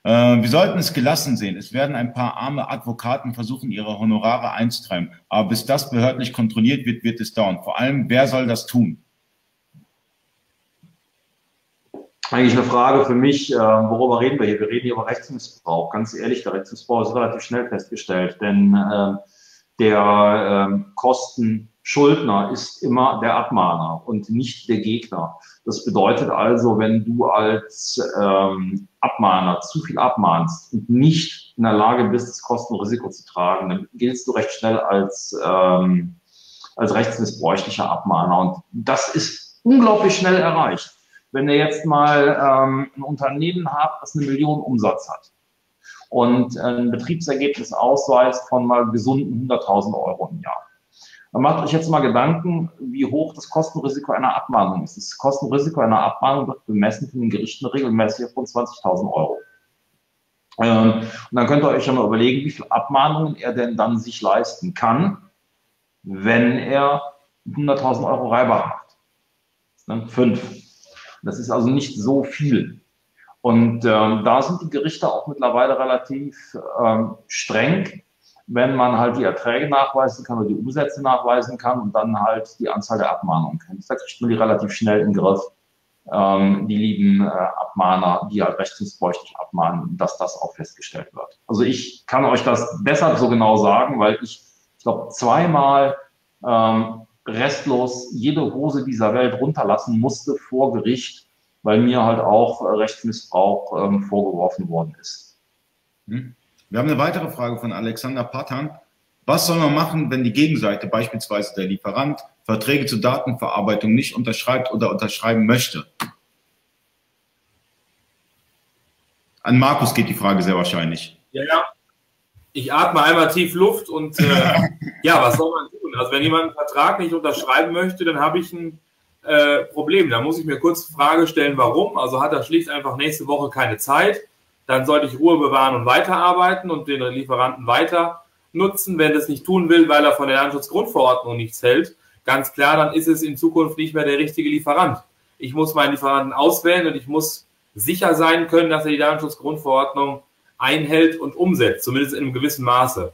Äh, wir sollten es gelassen sehen. Es werden ein paar arme Advokaten versuchen, ihre Honorare einzutreiben. Aber bis das behördlich kontrolliert wird, wird es dauern. Vor allem, wer soll das tun? Eigentlich eine Frage für mich, äh, worüber reden wir hier? Wir reden hier über Rechtsmissbrauch. Ganz ehrlich, der Rechtsmissbrauch ist relativ schnell festgestellt, denn äh, der äh, Kosten Schuldner ist immer der Abmahner und nicht der Gegner. Das bedeutet also, wenn du als ähm, Abmahner zu viel abmahnst und nicht in der Lage bist, das Kostenrisiko zu tragen, dann giltst du recht schnell als, ähm, als rechtsmissbräuchlicher Abmahner. Und das ist unglaublich schnell erreicht. wenn ihr jetzt mal ähm, ein Unternehmen habt, das eine Million Umsatz hat und ein Betriebsergebnis ausweist von mal gesunden 100.000 Euro im Jahr. Dann macht euch jetzt mal Gedanken, wie hoch das Kostenrisiko einer Abmahnung ist. Das Kostenrisiko einer Abmahnung wird bemessen von den Gerichten regelmäßig von 20.000 Euro. Ähm, und dann könnt ihr euch ja mal überlegen, wie viele Abmahnungen er denn dann sich leisten kann, wenn er 100.000 Euro Reibach macht. Dann fünf. Das ist also nicht so viel. Und ähm, da sind die Gerichte auch mittlerweile relativ ähm, streng, wenn man halt die Erträge nachweisen kann oder die Umsätze nachweisen kann und dann halt die Anzahl der Abmahnungen kennt. Da kriegt man die relativ schnell den Griff. Ähm, die lieben äh, Abmahner, die halt rechtsbräuchlich abmahnen, dass das auch festgestellt wird. Also ich kann euch das deshalb so genau sagen, weil ich, ich glaube, zweimal ähm, restlos jede Hose dieser Welt runterlassen musste vor Gericht, weil mir halt auch äh, Rechtsmissbrauch ähm, vorgeworfen worden ist. Hm. Wir haben eine weitere Frage von Alexander Patan. Was soll man machen, wenn die Gegenseite, beispielsweise der Lieferant, Verträge zur Datenverarbeitung nicht unterschreibt oder unterschreiben möchte? An Markus geht die Frage sehr wahrscheinlich. Ja, ja. Ich atme einmal tief Luft und äh, (laughs) ja, was soll man tun? Also wenn jemand einen Vertrag nicht unterschreiben möchte, dann habe ich ein äh, Problem. Da muss ich mir kurz die Frage stellen, warum. Also hat er schlicht einfach nächste Woche keine Zeit. Dann sollte ich Ruhe bewahren und weiterarbeiten und den Lieferanten weiter nutzen. Wenn das nicht tun will, weil er von der Datenschutzgrundverordnung nichts hält, ganz klar, dann ist es in Zukunft nicht mehr der richtige Lieferant. Ich muss meinen Lieferanten auswählen und ich muss sicher sein können, dass er die Datenschutzgrundverordnung einhält und umsetzt, zumindest in einem gewissen Maße.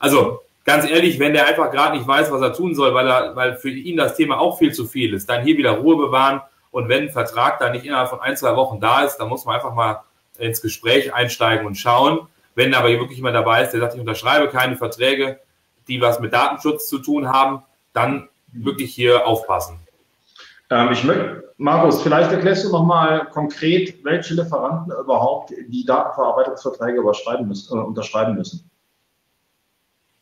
Also ganz ehrlich, wenn der einfach gerade nicht weiß, was er tun soll, weil, er, weil für ihn das Thema auch viel zu viel ist, dann hier wieder Ruhe bewahren und wenn ein Vertrag dann nicht innerhalb von ein, zwei Wochen da ist, dann muss man einfach mal ins Gespräch einsteigen und schauen. Wenn aber wirklich jemand dabei ist, der sagt, ich unterschreibe keine Verträge, die was mit Datenschutz zu tun haben, dann wirklich hier aufpassen. Ähm, ich möchte, Markus, vielleicht erklärst du nochmal konkret, welche Lieferanten überhaupt die Datenverarbeitungsverträge müssen, äh, unterschreiben müssen.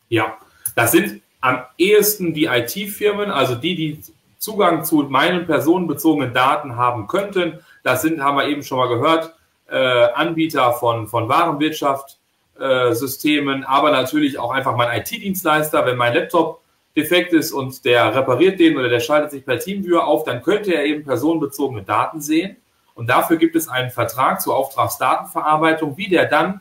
Ja, das sind am ehesten die IT-Firmen, also die, die Zugang zu meinen personenbezogenen Daten haben könnten. Das sind, haben wir eben schon mal gehört, Anbieter von, von Warenwirtschaft, äh, Systemen, aber natürlich auch einfach mein IT-Dienstleister. Wenn mein Laptop defekt ist und der repariert den oder der schaltet sich per Teamviewer auf, dann könnte er eben personenbezogene Daten sehen. Und dafür gibt es einen Vertrag zur Auftragsdatenverarbeitung, wie der dann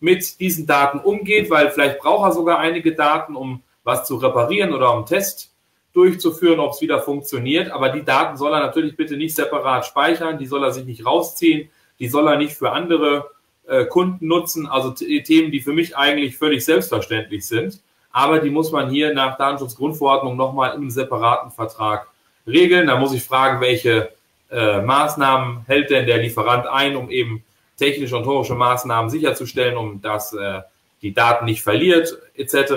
mit diesen Daten umgeht, weil vielleicht braucht er sogar einige Daten, um was zu reparieren oder um Test durchzuführen, ob es wieder funktioniert. Aber die Daten soll er natürlich bitte nicht separat speichern, die soll er sich nicht rausziehen, die soll er nicht für andere äh, Kunden nutzen. Also Themen, die für mich eigentlich völlig selbstverständlich sind. Aber die muss man hier nach Datenschutzgrundverordnung nochmal im separaten Vertrag regeln. Da muss ich fragen, welche äh, Maßnahmen hält denn der Lieferant ein, um eben technische und horische Maßnahmen sicherzustellen, um dass äh, die Daten nicht verliert, etc.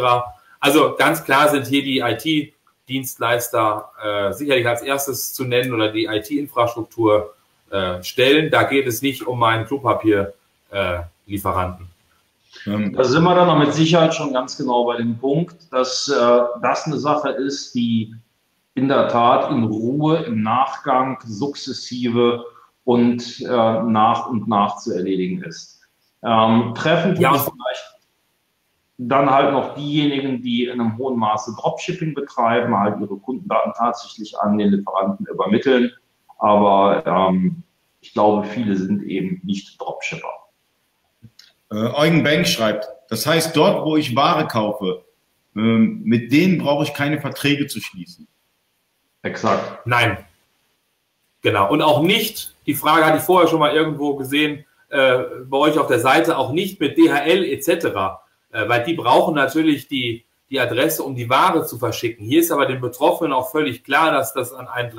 Also ganz klar sind hier die IT-Dienstleister äh, sicherlich als erstes zu nennen oder die IT-Infrastruktur äh, stellen. Da geht es nicht um meinen Klopapier-Lieferanten. Ähm, da sind wir dann mit Sicherheit schon ganz genau bei dem Punkt, dass äh, das eine Sache ist, die in der Tat in Ruhe im Nachgang sukzessive und äh, nach und nach zu erledigen ist. Ähm, treffen ja. vielleicht dann halt noch diejenigen, die in einem hohen Maße Dropshipping betreiben, halt ihre Kundendaten tatsächlich an den Lieferanten übermitteln. Aber ähm, ich glaube, viele sind eben nicht Dropshipper. Äh, Eugen Bank schreibt, das heißt, dort, wo ich Ware kaufe, äh, mit denen brauche ich keine Verträge zu schließen. Exakt. Nein. Genau. Und auch nicht, die Frage hatte ich vorher schon mal irgendwo gesehen, äh, bei euch auf der Seite, auch nicht mit DHL etc., äh, weil die brauchen natürlich die, die Adresse, um die Ware zu verschicken. Hier ist aber den Betroffenen auch völlig klar, dass das an einen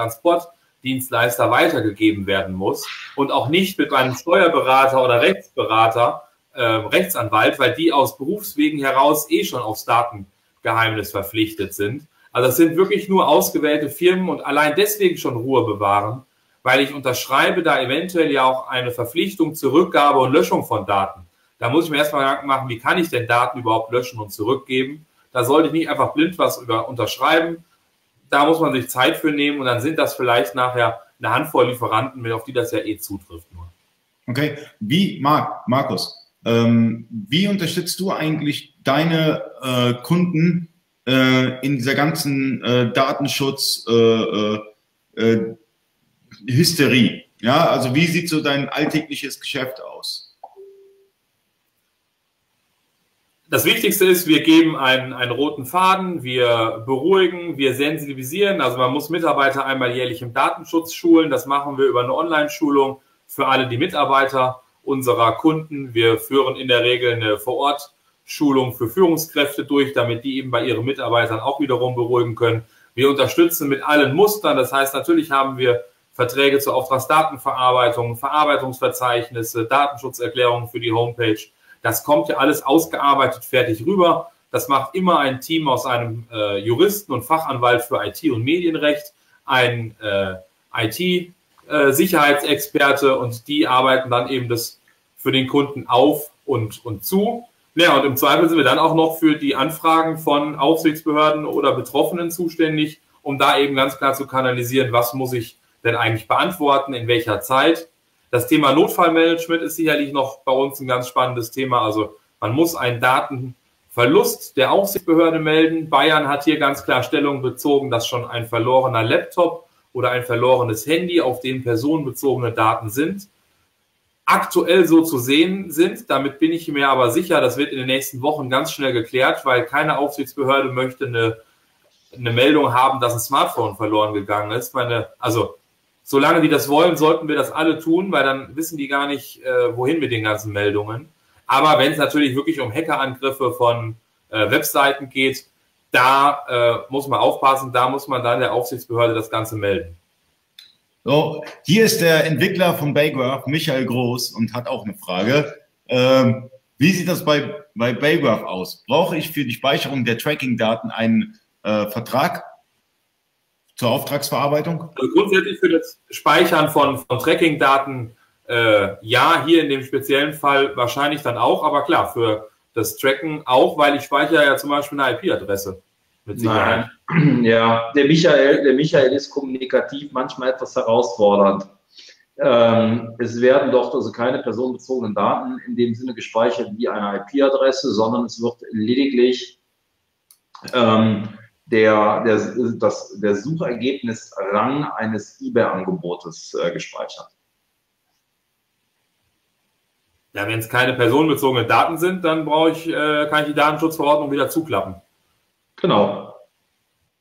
Transportdienstleister weitergegeben werden muss und auch nicht mit einem Steuerberater oder Rechtsberater, äh, Rechtsanwalt, weil die aus Berufswegen heraus eh schon aufs Datengeheimnis verpflichtet sind. Also es sind wirklich nur ausgewählte Firmen und allein deswegen schon Ruhe bewahren, weil ich unterschreibe da eventuell ja auch eine Verpflichtung zur Rückgabe und Löschung von Daten. Da muss ich mir erstmal Gedanken machen, wie kann ich denn Daten überhaupt löschen und zurückgeben? Da sollte ich nicht einfach blind was über unterschreiben. Da muss man sich Zeit für nehmen und dann sind das vielleicht nachher eine Handvoll Lieferanten, auf die das ja eh zutrifft. Nur. Okay, wie, Marc, Markus, ähm, wie unterstützt du eigentlich deine äh, Kunden äh, in dieser ganzen äh, Datenschutz äh, äh, äh, Hysterie? Ja, also wie sieht so dein alltägliches Geschäft aus? Das Wichtigste ist, wir geben einen, einen roten Faden, wir beruhigen, wir sensibilisieren. Also man muss Mitarbeiter einmal jährlich im Datenschutz schulen. Das machen wir über eine Online-Schulung für alle die Mitarbeiter unserer Kunden. Wir führen in der Regel eine Vor-Ort-Schulung für Führungskräfte durch, damit die eben bei ihren Mitarbeitern auch wiederum beruhigen können. Wir unterstützen mit allen Mustern. Das heißt, natürlich haben wir Verträge zur Auftragsdatenverarbeitung, Verarbeitungsverzeichnisse, Datenschutzerklärungen für die Homepage. Das kommt ja alles ausgearbeitet fertig rüber. Das macht immer ein Team aus einem äh, Juristen und Fachanwalt für IT und Medienrecht, ein äh, IT äh, und die arbeiten dann eben das für den Kunden auf und, und zu. Ja, und im Zweifel sind wir dann auch noch für die Anfragen von Aufsichtsbehörden oder Betroffenen zuständig, um da eben ganz klar zu kanalisieren, was muss ich denn eigentlich beantworten, in welcher Zeit. Das Thema Notfallmanagement ist sicherlich noch bei uns ein ganz spannendes Thema. Also man muss einen Datenverlust der Aufsichtsbehörde melden. Bayern hat hier ganz klar Stellung bezogen, dass schon ein verlorener Laptop oder ein verlorenes Handy, auf dem personenbezogene Daten sind, aktuell so zu sehen sind. Damit bin ich mir aber sicher, das wird in den nächsten Wochen ganz schnell geklärt, weil keine Aufsichtsbehörde möchte eine, eine Meldung haben, dass ein Smartphone verloren gegangen ist. Meine, also solange die das wollen, sollten wir das alle tun, weil dann wissen die gar nicht, äh, wohin mit den ganzen Meldungen. Aber wenn es natürlich wirklich um Hackerangriffe von äh, Webseiten geht, da äh, muss man aufpassen, da muss man dann der Aufsichtsbehörde das Ganze melden. So, hier ist der Entwickler von Baygraph, Michael Groß, und hat auch eine Frage. Ähm, wie sieht das bei, bei Baygraph aus? Brauche ich für die Speicherung der Tracking-Daten einen äh, Vertrag zur Auftragsverarbeitung? Also grundsätzlich für das Speichern von, von Tracking-Daten äh, ja, hier in dem speziellen Fall wahrscheinlich dann auch, aber klar, für das Tracken auch, weil ich speichere ja zum Beispiel eine IP-Adresse. Nein. (clears throat) Ja, der Michael, der Michael ist kommunikativ manchmal etwas herausfordernd. Ähm, es werden dort also keine personenbezogenen Daten in dem Sinne gespeichert wie eine IP-Adresse, sondern es wird lediglich ähm, der, der, das, der Suchergebnis-Rang eines eBay-Angebotes äh, gespeichert. Ja, wenn es keine personenbezogenen Daten sind, dann brauche ich, äh, kann ich die Datenschutzverordnung wieder zuklappen. Genau.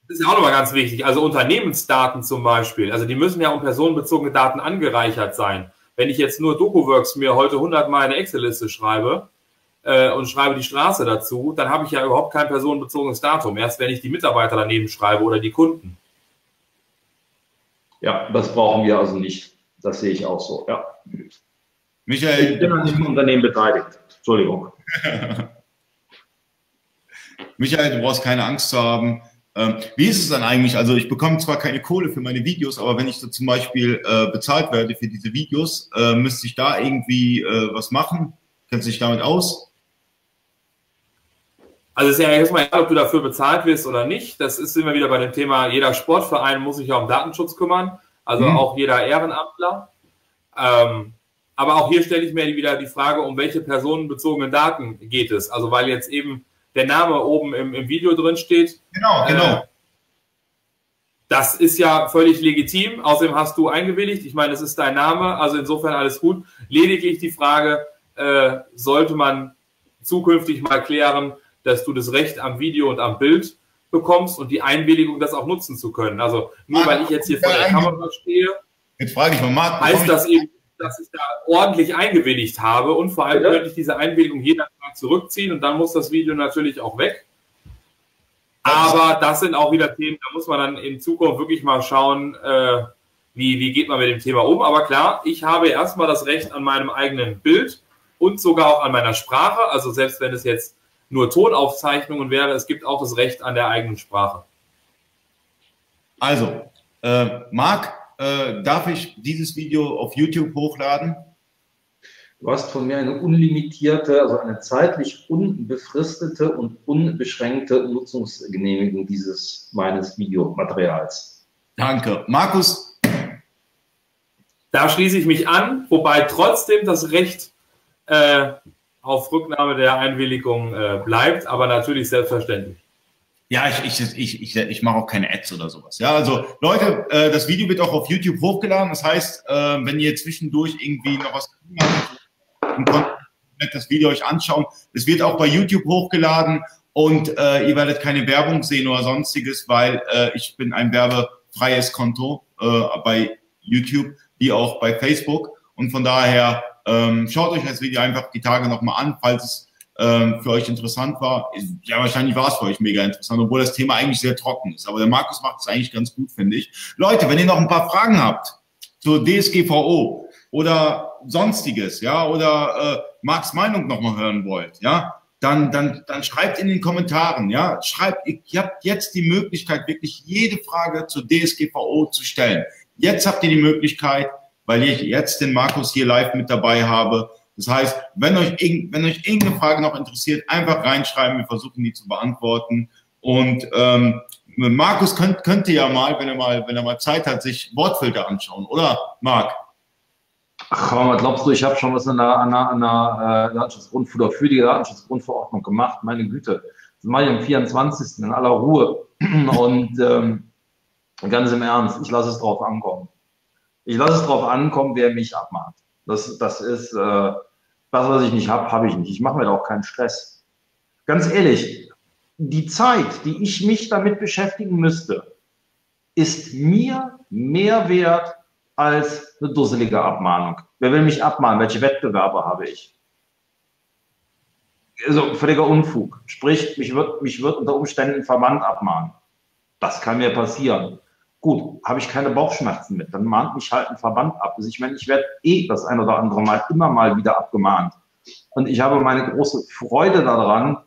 Das ist ja auch nochmal ganz wichtig. Also Unternehmensdaten zum Beispiel, also die müssen ja um personenbezogene Daten angereichert sein. Wenn ich jetzt nur DocuWorks mir heute 100 Mal eine Excel-Liste schreibe äh, und schreibe die Straße dazu, dann habe ich ja überhaupt kein personenbezogenes Datum. Erst wenn ich die Mitarbeiter daneben schreibe oder die Kunden. Ja, das brauchen wir also nicht. Das sehe ich auch so, ja. Michael. Ich bin an dem Unternehmen beteiligt. Entschuldigung. (laughs) Michael, du brauchst keine Angst zu haben. Ähm, wie ist es dann eigentlich? Also ich bekomme zwar keine Kohle für meine Videos, aber wenn ich so zum Beispiel äh, bezahlt werde für diese Videos, äh, müsste ich da irgendwie äh, was machen? Kennst du dich damit aus? Also es ist ja erstmal egal, ob du dafür bezahlt wirst oder nicht. Das ist immer wieder bei dem Thema, jeder Sportverein muss sich ja um Datenschutz kümmern, also mhm. auch jeder Ehrenamtler. Ähm, aber auch hier stelle ich mir wieder die Frage, um welche personenbezogenen Daten geht es? Also weil jetzt eben der Name oben im, im Video drin steht. Genau, genau. Äh, das ist ja völlig legitim. Außerdem hast du eingewilligt. Ich meine, es ist dein Name, also insofern alles gut. Lediglich die Frage, äh, sollte man zukünftig mal klären, dass du das Recht am Video und am Bild bekommst und die Einwilligung, das auch nutzen zu können. Also nur weil ich jetzt hier vor der Kamera stehe, jetzt frage ich mal, Marc, heißt das eben dass ich da ordentlich eingewilligt habe und vor allem ja. könnte ich diese Einwilligung jederzeit zurückziehen und dann muss das Video natürlich auch weg. Aber das sind auch wieder Themen, da muss man dann in Zukunft wirklich mal schauen, äh, wie, wie geht man mit dem Thema um. Aber klar, ich habe erstmal das Recht an meinem eigenen Bild und sogar auch an meiner Sprache. Also selbst wenn es jetzt nur Tonaufzeichnungen wäre, es gibt auch das Recht an der eigenen Sprache. Also, äh, Marc, äh, darf ich dieses Video auf YouTube hochladen? Du hast von mir eine unlimitierte, also eine zeitlich unbefristete und unbeschränkte Nutzungsgenehmigung dieses meines Videomaterials. Danke. Markus, Da schließe ich mich an, wobei trotzdem das Recht äh, auf Rücknahme der Einwilligung äh, bleibt, aber natürlich selbstverständlich. Ja, ich, ich, ich, ich, ich mache auch keine Ads oder sowas. Ja, also Leute, äh, das Video wird auch auf YouTube hochgeladen. Das heißt, äh, wenn ihr zwischendurch irgendwie noch was könnt das Video euch anschauen. Es wird auch bei YouTube hochgeladen und äh, ihr werdet keine Werbung sehen oder sonstiges, weil äh, ich bin ein werbefreies Konto äh, bei YouTube wie auch bei Facebook und von daher ähm, schaut euch das Video einfach die Tage nochmal an, falls es ähm, für euch interessant war. Ja, wahrscheinlich war es für euch mega interessant, obwohl das Thema eigentlich sehr trocken ist. Aber der Markus macht es eigentlich ganz gut, finde ich. Leute, wenn ihr noch ein paar Fragen habt zur DSGVO oder sonstiges, ja, oder äh, Marks Meinung nochmal hören wollt, ja, dann, dann, dann schreibt in den Kommentaren, ja, schreibt, ihr habt jetzt die Möglichkeit, wirklich jede Frage zur DSGVO zu stellen. Jetzt habt ihr die Möglichkeit, weil ich jetzt den Markus hier live mit dabei habe, das heißt, wenn euch, wenn euch irgendeine Frage noch interessiert, einfach reinschreiben, wir versuchen die zu beantworten. Und ähm, Markus könnt, könnte ja mal, wenn er mal, wenn er mal Zeit hat, sich Wortfilter anschauen, oder Marc? Ach, was glaubst du, ich habe schon was an der, an der, an der äh, Datenschutzgrundverordnung für die Datenschutzgrundverordnung gemacht, meine Güte. Das mache ich am 24. in aller Ruhe. (clears throat) Und ähm, ganz im Ernst, ich lasse es drauf ankommen. Ich lasse es drauf ankommen, wer mich abmahnt. Das, das ist, äh, das, was ich nicht habe, habe ich nicht. Ich mache mir da auch keinen Stress. Ganz ehrlich, die Zeit, die ich mich damit beschäftigen müsste, ist mir mehr wert als eine dusselige Abmahnung. Wer will mich abmahnen? Welche Wettbewerbe habe ich? Also völliger Unfug. Sprich, mich wird, mich wird unter Umständen ein Verband abmahnen. Das kann mir passieren. Gut, habe ich keine Bauchschmerzen mit, dann mahnt mich halt ein Verband ab. Also ich meine, ich werde eh das ein oder andere Mal immer mal wieder abgemahnt. Und ich habe meine große Freude daran,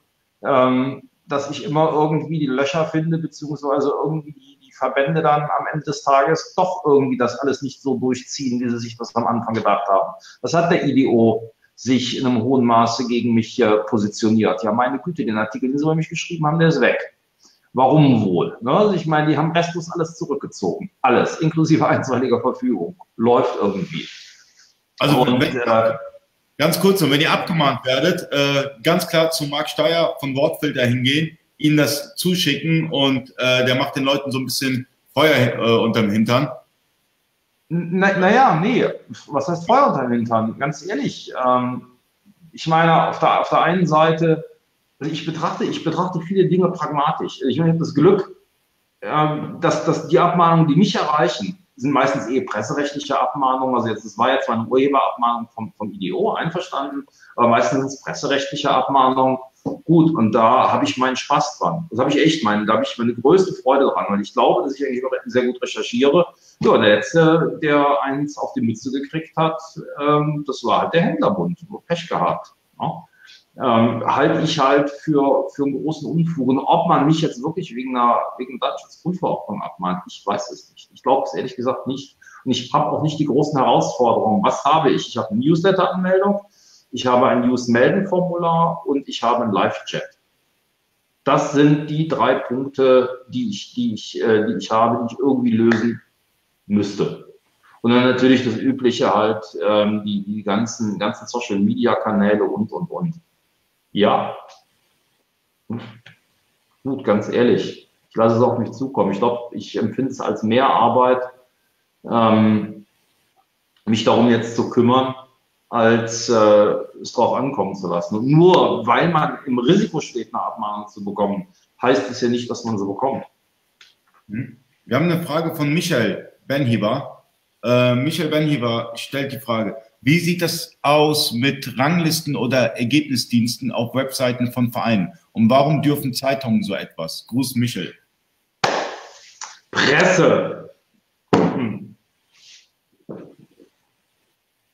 ähm, dass ich immer irgendwie die Löcher finde, beziehungsweise irgendwie die, die Verbände dann am Ende des Tages doch irgendwie das alles nicht so durchziehen, wie sie sich das am Anfang gedacht haben. Das hat der IDO sich in einem hohen Maße gegen mich äh, positioniert. Ja, meine Güte, den Artikel, den sie über mich geschrieben haben, der ist weg. Warum wohl? Ne? Also ich meine, die haben restlos alles zurückgezogen. Alles, inklusive (laughs) einstweiliger Verfügung. Läuft irgendwie. Also, Und, wenn, äh, ganz kurz, und wenn ihr abgemahnt werdet, äh, ganz klar zu Marc Steyer von Wortfilter hingehen, ihnen das zuschicken und äh, der macht den Leuten so ein bisschen Feuer äh, unterm Hintern. Naja, na nee, was heißt Feuer unterm Hintern? Ganz ehrlich, ähm, ich meine, auf der, auf der einen Seite ich betrachte, ich betrachte viele Dinge pragmatisch. Ich habe das Glück, ähm, dass, dass die Abmahnungen, die mich erreichen, sind meistens eh presserechtliche Abmahnungen. Also jetzt, das war jetzt eine Urheberabmahnung vom, vom IDO, einverstanden, aber meistens sind es presserechtliche Abmahnungen. Gut, und da habe ich meinen Spaß dran. Das habe ich echt meinen, da habe ich meine größte Freude dran, weil ich glaube, dass ich eigentlich sehr gut recherchiere. Ja, der letzte, der eins auf die Mütze gekriegt hat, ähm, das war halt der Händlerbund. Pech gehabt. Ja ähm, halte ich halt für, für einen großen Unfug. Und ob man mich jetzt wirklich wegen einer wegen Datenschutzgrundverordnung abmahnt, ich weiß es nicht. Ich glaube es ehrlich gesagt nicht. Und ich habe auch nicht die großen Herausforderungen. Was habe ich? Ich habe eine Newsletter-Anmeldung, ich habe ein News-Melden-Formular und ich habe einen Live-Chat. Das sind die drei Punkte, die ich, die ich, äh, die ich habe, die ich irgendwie lösen müsste. Und dann natürlich das Übliche halt, ähm, die, die ganzen, ganzen Social-Media-Kanäle und, und, und. Ja. Gut, ganz ehrlich. Ich lasse es auf mich zukommen. Ich glaube, ich empfinde es als mehr Arbeit, ähm, mich darum jetzt zu kümmern, als äh, es darauf ankommen zu lassen. Und nur weil man im Risiko steht, eine Abmahnung zu bekommen, heißt es ja nicht, dass man sie bekommt. Hm. Wir haben eine Frage von Michael Benhiber. Äh, Michael Benhiber stellt die Frage, wie sieht das aus mit Ranglisten oder Ergebnisdiensten auf Webseiten von Vereinen? Und warum dürfen Zeitungen so etwas? Gruß Michel. Presse.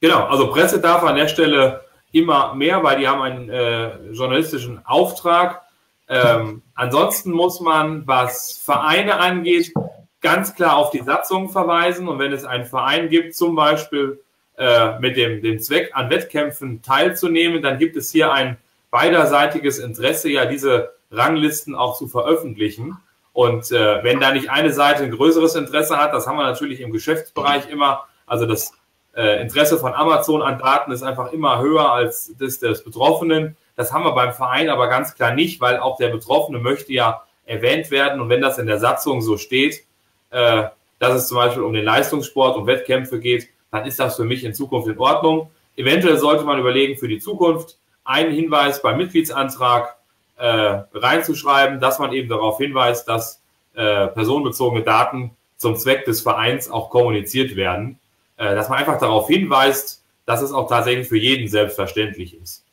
Genau, also Presse darf an der Stelle immer mehr, weil die haben einen äh, journalistischen Auftrag. Ähm, ansonsten muss man, was Vereine angeht, ganz klar auf die Satzung verweisen. Und wenn es einen Verein gibt, zum Beispiel äh, mit dem, dem Zweck, an Wettkämpfen teilzunehmen, dann gibt es hier ein beiderseitiges Interesse, ja diese Ranglisten auch zu veröffentlichen. Und äh, wenn da nicht eine Seite ein größeres Interesse hat, das haben wir natürlich im Geschäftsbereich immer, also das äh, Interesse von Amazon an Daten ist einfach immer höher als das des Betroffenen. Das haben wir beim Verein aber ganz klar nicht, weil auch der Betroffene möchte ja erwähnt werden. Und wenn das in der Satzung so steht, äh, dass es zum Beispiel um den Leistungssport und Wettkämpfe geht, dann ist das für mich in Zukunft in Ordnung. Eventuell sollte man überlegen, für die Zukunft einen Hinweis beim Mitgliedsantrag äh, reinzuschreiben, dass man eben darauf hinweist, dass äh, personenbezogene Daten zum Zweck des Vereins auch kommuniziert werden, äh, dass man einfach darauf hinweist, dass es auch tatsächlich für jeden selbstverständlich ist.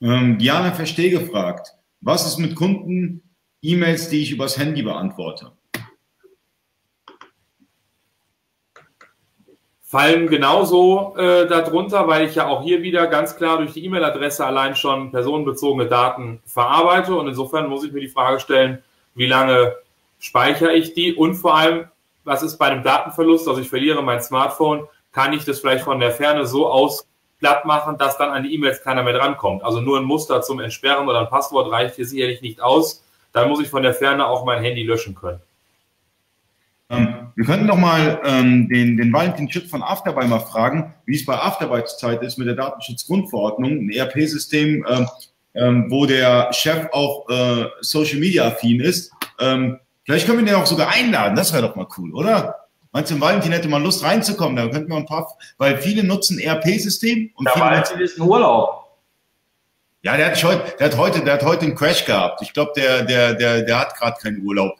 Ähm, Diana Versteh gefragt, was ist mit Kunden, E-Mails, die ich übers Handy beantworte? Fallen genauso äh, darunter, weil ich ja auch hier wieder ganz klar durch die E-Mail-Adresse allein schon personenbezogene Daten verarbeite. Und insofern muss ich mir die Frage stellen, wie lange speichere ich die und vor allem, was ist bei einem Datenverlust, also ich verliere mein Smartphone, kann ich das vielleicht von der Ferne so aus platt machen, dass dann an die E-Mails keiner mehr drankommt. Also nur ein Muster zum Entsperren oder ein Passwort reicht hier sicherlich nicht aus. Dann muss ich von der Ferne auch mein Handy löschen können. Ähm, wir könnten noch mal ähm, den, den Valentin Schütt von Afterby mal fragen, wie es bei Afterby zurzeit ist mit der Datenschutzgrundverordnung, ein ERP-System, ähm, ähm, wo der Chef auch äh, Social Media affin ist. Ähm, vielleicht können wir den auch sogar einladen, das wäre doch mal cool, oder? Meinst du, Valentin hätte mal Lust reinzukommen? Da könnten wir ein paar, weil viele nutzen ERP-System und ja, Valentin ist in Urlaub. Ja, der hat, heute, der hat heute, der hat heute einen Crash gehabt. Ich glaube, der, der, der, der hat gerade keinen Urlaub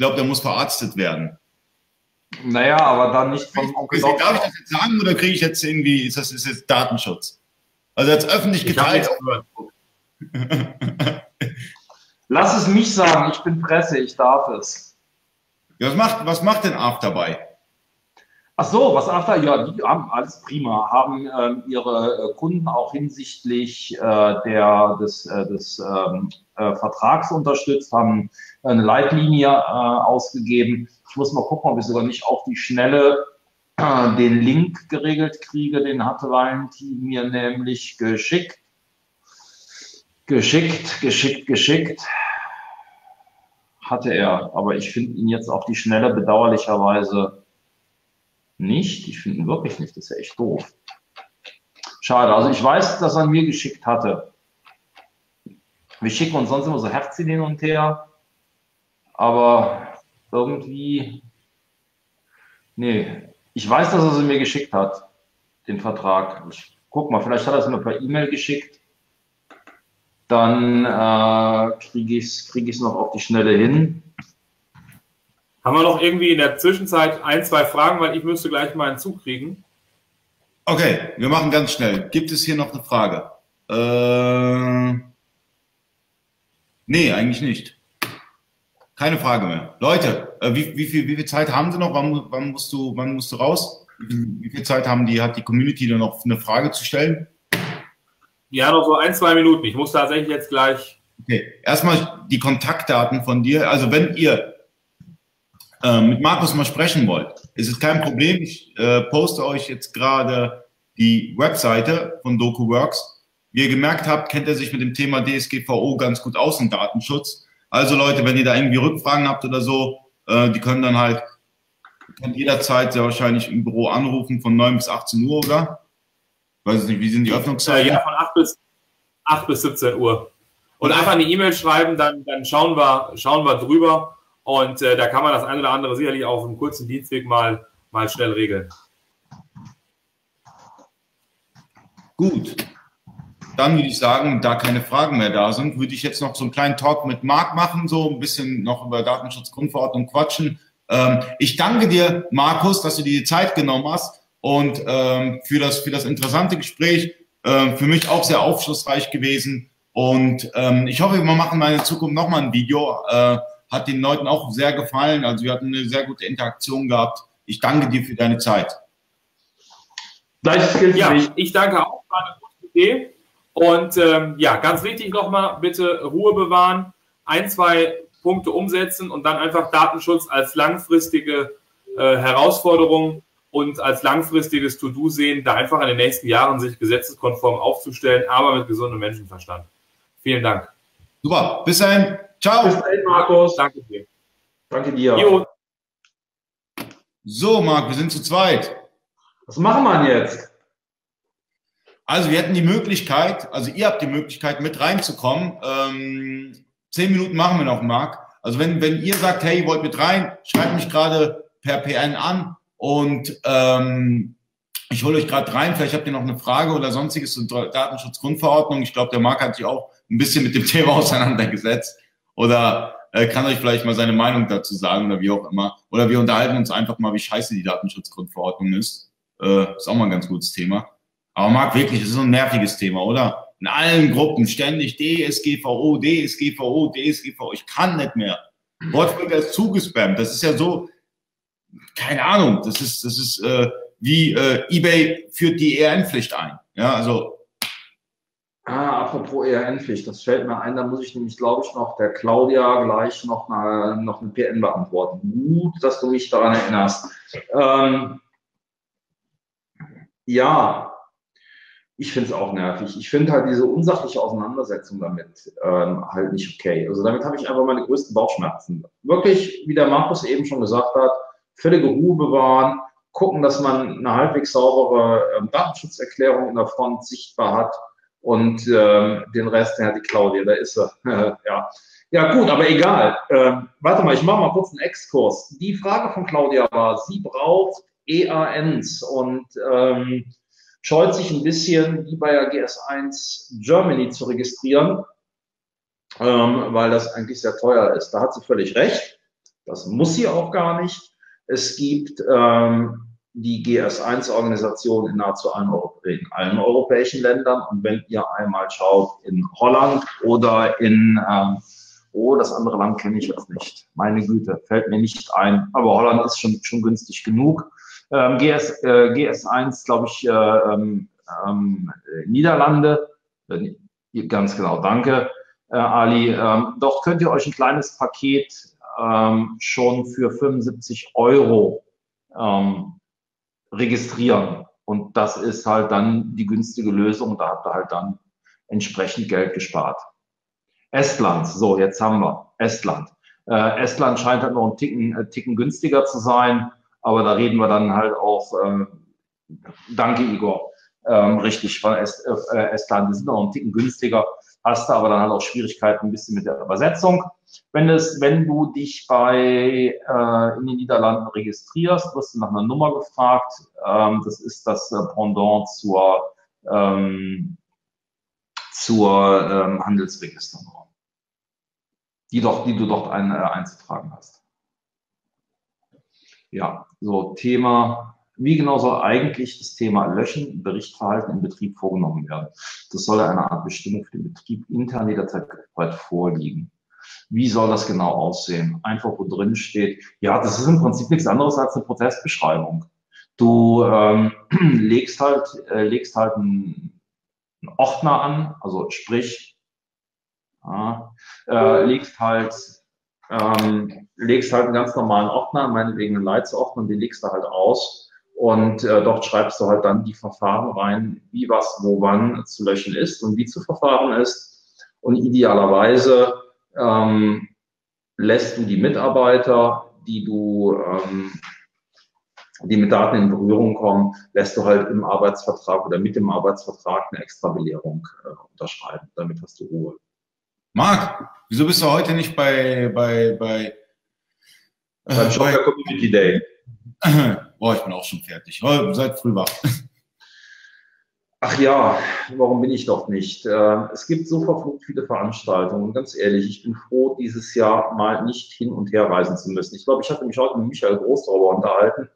glaube, der muss verarztet werden. Naja, aber dann nicht von Onkel Darf ich das jetzt sagen oder kriege ich jetzt irgendwie, ist das ist jetzt Datenschutz? Also jetzt öffentlich geteilt. Lass es mich sagen, ich bin Presse, ich darf es. Ja, was macht, was macht denn dabei? Ach so, was After, ja, die haben alles prima, haben ähm, ihre äh, Kunden auch hinsichtlich äh, der, des, äh, des ähm, äh, Vertrags unterstützt, haben eine Leitlinie äh, ausgegeben. Ich muss mal gucken, ob ich sogar nicht auf die Schnelle äh, den Link geregelt kriege. Den hatte Valentin mir nämlich geschickt. Geschickt, geschickt, geschickt. Hatte er, aber ich finde ihn jetzt auf die Schnelle bedauerlicherweise nicht. Ich finde ihn wirklich nicht. Das ist ja echt doof. Schade. Also ich weiß, dass er mir geschickt hatte. Wir schicken uns sonst immer so Herzchen hin und her. Aber irgendwie. Nee. Ich weiß, dass er sie mir geschickt hat. Den Vertrag. Ich guck mal, vielleicht hat er es mir per E-Mail geschickt. Dann äh, kriege ich es krieg noch auf die Schnelle hin. Haben wir noch irgendwie in der Zwischenzeit ein, zwei Fragen, weil ich müsste gleich mal einen Zug kriegen. Okay, wir machen ganz schnell. Gibt es hier noch eine Frage? Äh, nee, eigentlich nicht. Keine Frage mehr. Leute, äh, wie, wie, viel, wie viel Zeit haben Sie noch? Wann, wann, musst, du, wann musst du raus? Wie viel Zeit haben die, hat die Community da noch eine Frage zu stellen? Ja, noch so ein, zwei Minuten. Ich muss tatsächlich jetzt gleich. Okay, erstmal die Kontaktdaten von dir. Also wenn ihr äh, mit Markus mal sprechen wollt, ist es kein Problem. Ich äh, poste euch jetzt gerade die Webseite von DokuWorks. Wie ihr gemerkt habt, kennt er sich mit dem Thema DSGVO ganz gut aus und Datenschutz. Also Leute, wenn ihr da irgendwie Rückfragen habt oder so, äh, die können dann halt könnt jederzeit sehr wahrscheinlich im Büro anrufen von 9 bis 18 Uhr, oder? Weiß ich nicht, wie sind die Öffnungszeiten? Ja, von 8 bis, 8 bis 17 Uhr. Und einfach eine E-Mail schreiben, dann, dann schauen, wir, schauen wir drüber. Und äh, da kann man das eine oder andere sicherlich auf einem kurzen Dienstweg mal, mal schnell regeln. Gut. Dann würde ich sagen, da keine Fragen mehr da sind, würde ich jetzt noch so einen kleinen Talk mit Marc machen, so ein bisschen noch über Datenschutzgrundverordnung quatschen. Ähm, ich danke dir, Markus, dass du dir die Zeit genommen hast und ähm, für, das, für das interessante Gespräch. Äh, für mich auch sehr aufschlussreich gewesen. Und ähm, ich hoffe, wir machen mal in Zukunft nochmal ein Video. Äh, hat den Leuten auch sehr gefallen. Also wir hatten eine sehr gute Interaktion gehabt. Ich danke dir für deine Zeit. Gleiches gilt ja, ich danke auch. War eine gute Idee. Und ähm, ja, ganz wichtig nochmal, bitte Ruhe bewahren, ein, zwei Punkte umsetzen und dann einfach Datenschutz als langfristige äh, Herausforderung und als langfristiges To-Do sehen, da einfach in den nächsten Jahren sich gesetzeskonform aufzustellen, aber mit gesundem Menschenverstand. Vielen Dank. Super, bis dahin. Ciao. Bis dahin, Markus. Danke dir. Danke dir. Jo. So, Marc, wir sind zu zweit. Was machen wir jetzt? Also wir hätten die Möglichkeit, also ihr habt die Möglichkeit mit reinzukommen. Ähm, zehn Minuten machen wir noch, Marc. Also wenn, wenn ihr sagt, hey, ihr wollt mit rein, schreibt mich gerade per PN an und ähm, ich hole euch gerade rein. Vielleicht habt ihr noch eine Frage oder sonstiges zur Datenschutzgrundverordnung. Ich glaube, der Marc hat sich auch ein bisschen mit dem (laughs) Thema auseinandergesetzt oder äh, kann euch vielleicht mal seine Meinung dazu sagen oder wie auch immer. Oder wir unterhalten uns einfach mal, wie scheiße die Datenschutzgrundverordnung ist. Äh, ist auch mal ein ganz gutes Thema. Aber Marc, wirklich, das ist ein nerviges Thema, oder? In allen Gruppen ständig DSGVO, DSGVO, DSGVO. Ich kann nicht mehr. Wird erst zugespammt. Das ist ja so, keine Ahnung, das ist, das ist äh, wie äh, eBay führt die ERN-Pflicht ein. Ja, also. Ah, apropos ERN-Pflicht, das fällt mir ein, da muss ich nämlich, glaube ich, noch der Claudia gleich noch eine, noch eine PN beantworten. Gut, dass du mich daran erinnerst. Ähm, ja, ich finde es auch nervig. Ich finde halt diese unsachliche Auseinandersetzung damit ähm, halt nicht okay. Also damit habe ich einfach meine größten Bauchschmerzen. Wirklich, wie der Markus eben schon gesagt hat, völlige Ruhe bewahren, gucken, dass man eine halbwegs saubere ähm, Datenschutzerklärung in der Front sichtbar hat und ähm, den Rest, ja, die Claudia, da ist sie. (laughs) ja. ja, gut, aber egal. Ähm, warte mal, ich mache mal kurz einen Exkurs. Die Frage von Claudia war, sie braucht EANs und ähm, scheut sich ein bisschen, wie bei der GS1 Germany zu registrieren, ähm, weil das eigentlich sehr teuer ist. Da hat sie völlig recht. Das muss sie auch gar nicht. Es gibt ähm, die GS1-Organisation in nahezu allen, in allen, europäischen Ländern. Und wenn ihr einmal schaut in Holland oder in, ähm, oh, das andere Land kenne ich jetzt nicht. Meine Güte, fällt mir nicht ein. Aber Holland ist schon, schon günstig genug. Ähm, GS, äh, GS1, glaube ich, äh, ähm, ähm, Niederlande. Äh, ganz genau, danke, äh, Ali. Ähm, dort könnt ihr euch ein kleines Paket ähm, schon für 75 Euro registrieren. Und das ist halt dann die günstige Lösung. Da habt ihr halt dann entsprechend Geld gespart. Estland, so, jetzt haben wir Estland. Äh, Estland scheint halt noch ein Ticken, äh, Ticken günstiger zu sein. Aber da reden wir dann halt auch, ähm, danke Igor, ähm, richtig, von äh, Estland, die sind noch ein Ticken günstiger, hast du aber dann halt auch Schwierigkeiten ein bisschen mit der Übersetzung. Wenn, es, wenn du dich bei, äh, in den Niederlanden registrierst, wirst du nach einer Nummer gefragt. Ähm, das ist das äh, Pendant zur, ähm, zur ähm, Handelsregisternummer, die, die du dort ein, äh, einzutragen hast. Ja, so Thema, wie genau soll eigentlich das Thema Löschen, Berichtverhalten im Betrieb vorgenommen werden? Das soll eine Art Bestimmung für den Betrieb intern jederzeit vorliegen. Wie soll das genau aussehen? Einfach wo drin steht, ja, das ist im Prinzip nichts anderes als eine Prozessbeschreibung. Du ähm, (clears throat) legst halt, äh, legst halt einen, einen Ordner an, also sprich, ja, äh, legst halt ähm, legst halt einen ganz normalen Ordner, meinetwegen einen Leitsordner, den legst du halt aus und äh, dort schreibst du halt dann die Verfahren rein, wie was, wo, wann zu löschen ist und wie zu verfahren ist. Und idealerweise ähm, lässt du die Mitarbeiter, die du, ähm, die mit Daten in Berührung kommen, lässt du halt im Arbeitsvertrag oder mit dem Arbeitsvertrag eine extra Belehrung äh, unterschreiben. Damit hast du Ruhe. Marc, wieso bist du heute nicht bei, bei, bei, äh, Shopper Community Day? (laughs) Boah, ich bin auch schon fertig. Oh, seid früh wach. (laughs) Ach ja, warum bin ich doch nicht? Ähm, es gibt so verflucht viele Veranstaltungen. Und ganz ehrlich, ich bin froh, dieses Jahr mal nicht hin und her reisen zu müssen. Ich glaube, ich hatte mich heute mit Michael Großdauer unterhalten.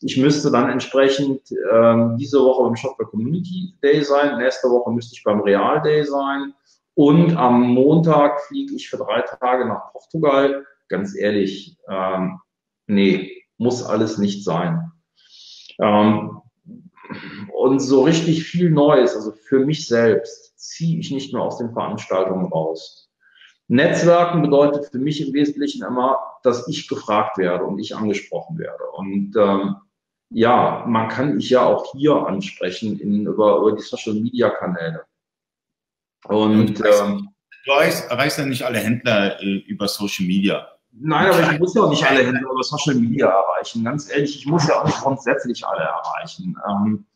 Ich müsste dann entsprechend ähm, diese Woche beim Shopper Community Day sein. Nächste Woche müsste ich beim Real Day sein. Und am Montag fliege ich für drei Tage nach Portugal. Ganz ehrlich, ähm, nee, muss alles nicht sein. Ähm, und so richtig viel Neues, also für mich selbst, ziehe ich nicht mehr aus den Veranstaltungen raus. Netzwerken bedeutet für mich im Wesentlichen immer, dass ich gefragt werde und ich angesprochen werde. Und ähm, ja, man kann mich ja auch hier ansprechen in, über, über die Social-Media-Kanäle. Und, ähm, du erreichst, erreichst ja nicht alle Händler äh, über Social Media. Nein, aber ich muss ja auch nicht alle Händler über Social Media erreichen. Ganz ehrlich, ich muss ja auch nicht grundsätzlich alle erreichen. Ähm,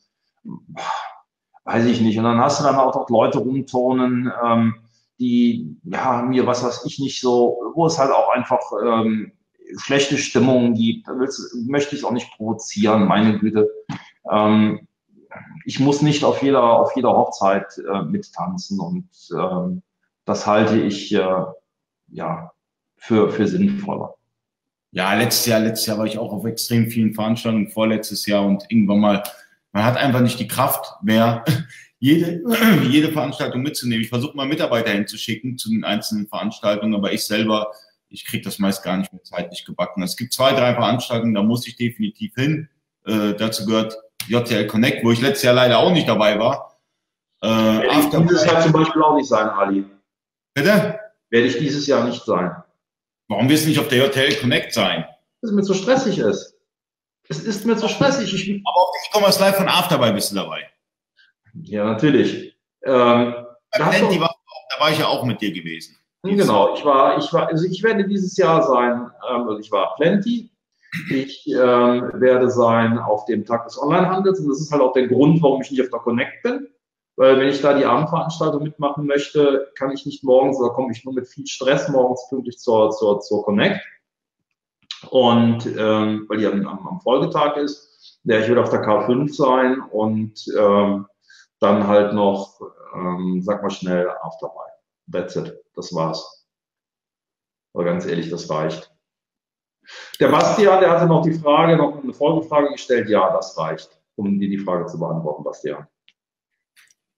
weiß ich nicht. Und dann hast du dann auch noch Leute rumturnen, ähm, die ja mir was weiß ich nicht so, wo es halt auch einfach ähm, schlechte Stimmungen gibt. Da möchte ich es auch nicht provozieren, meine Güte. Ähm, ich muss nicht auf jeder, auf jeder Hochzeit äh, mittanzen und ähm, das halte ich äh, ja für, für sinnvoller. Ja, letztes Jahr, letztes Jahr war ich auch auf extrem vielen Veranstaltungen, vorletztes Jahr und irgendwann mal, man hat einfach nicht die Kraft mehr, (laughs) jede, (clears throat) jede Veranstaltung mitzunehmen. Ich versuche mal Mitarbeiter hinzuschicken zu den einzelnen Veranstaltungen, aber ich selber, ich kriege das meist gar nicht mehr zeitlich gebacken. Es gibt zwei, drei Veranstaltungen, da muss ich definitiv hin. Äh, dazu gehört JTL Connect, wo ich letztes Jahr leider auch nicht dabei war. Äh, Werde ich dieses Jahr zum Beispiel auch nicht sein, Ali. Bitte? Werde ich dieses Jahr nicht sein. Warum wirst du nicht auf der JTL Connect sein? Weil es mir zu stressig ist. Es ist mir zu stressig. Ich, Aber auf der E-Commerce Live von Afterby bist du dabei. Ja, natürlich. Ähm, da, war, da war ich ja auch mit dir gewesen. Genau, ich war, ich war, also ich werde dieses Jahr sein, ähm, also ich war Plenty, ich ähm, werde sein auf dem Tag des Onlinehandels und das ist halt auch der Grund, warum ich nicht auf der Connect bin. Weil wenn ich da die Abendveranstaltung mitmachen möchte, kann ich nicht morgens, da komme ich nur mit viel Stress morgens pünktlich zur, zur, zur Connect. Und ähm, weil die am, am Folgetag ist, der ich will auf der K5 sein und ähm, dann halt noch, ähm, sag mal schnell, Afterby. That's it. Das war's. Aber ganz ehrlich, das reicht. Der Bastian, der hatte noch die Frage, noch eine Folgefrage gestellt. Ja, das reicht, um dir die Frage zu beantworten, Bastian.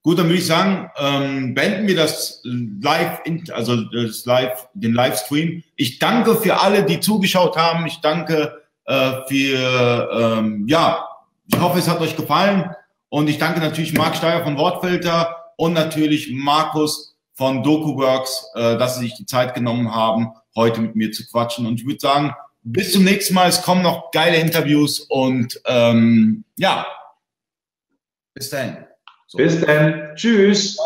Gut, dann würde ich sagen, ähm, beenden wir das Live, also das Live, den Livestream. Ich danke für alle, die zugeschaut haben. Ich danke äh, für, ähm, ja, ich hoffe, es hat euch gefallen. Und ich danke natürlich Marc Steyer von Wortfilter und natürlich Markus von DokuWorks, äh, dass sie sich die Zeit genommen haben, heute mit mir zu quatschen. Und ich würde sagen, bis zum nächsten Mal. Es kommen noch geile Interviews und ähm, ja, bis dahin. So. Bis dann. Tschüss.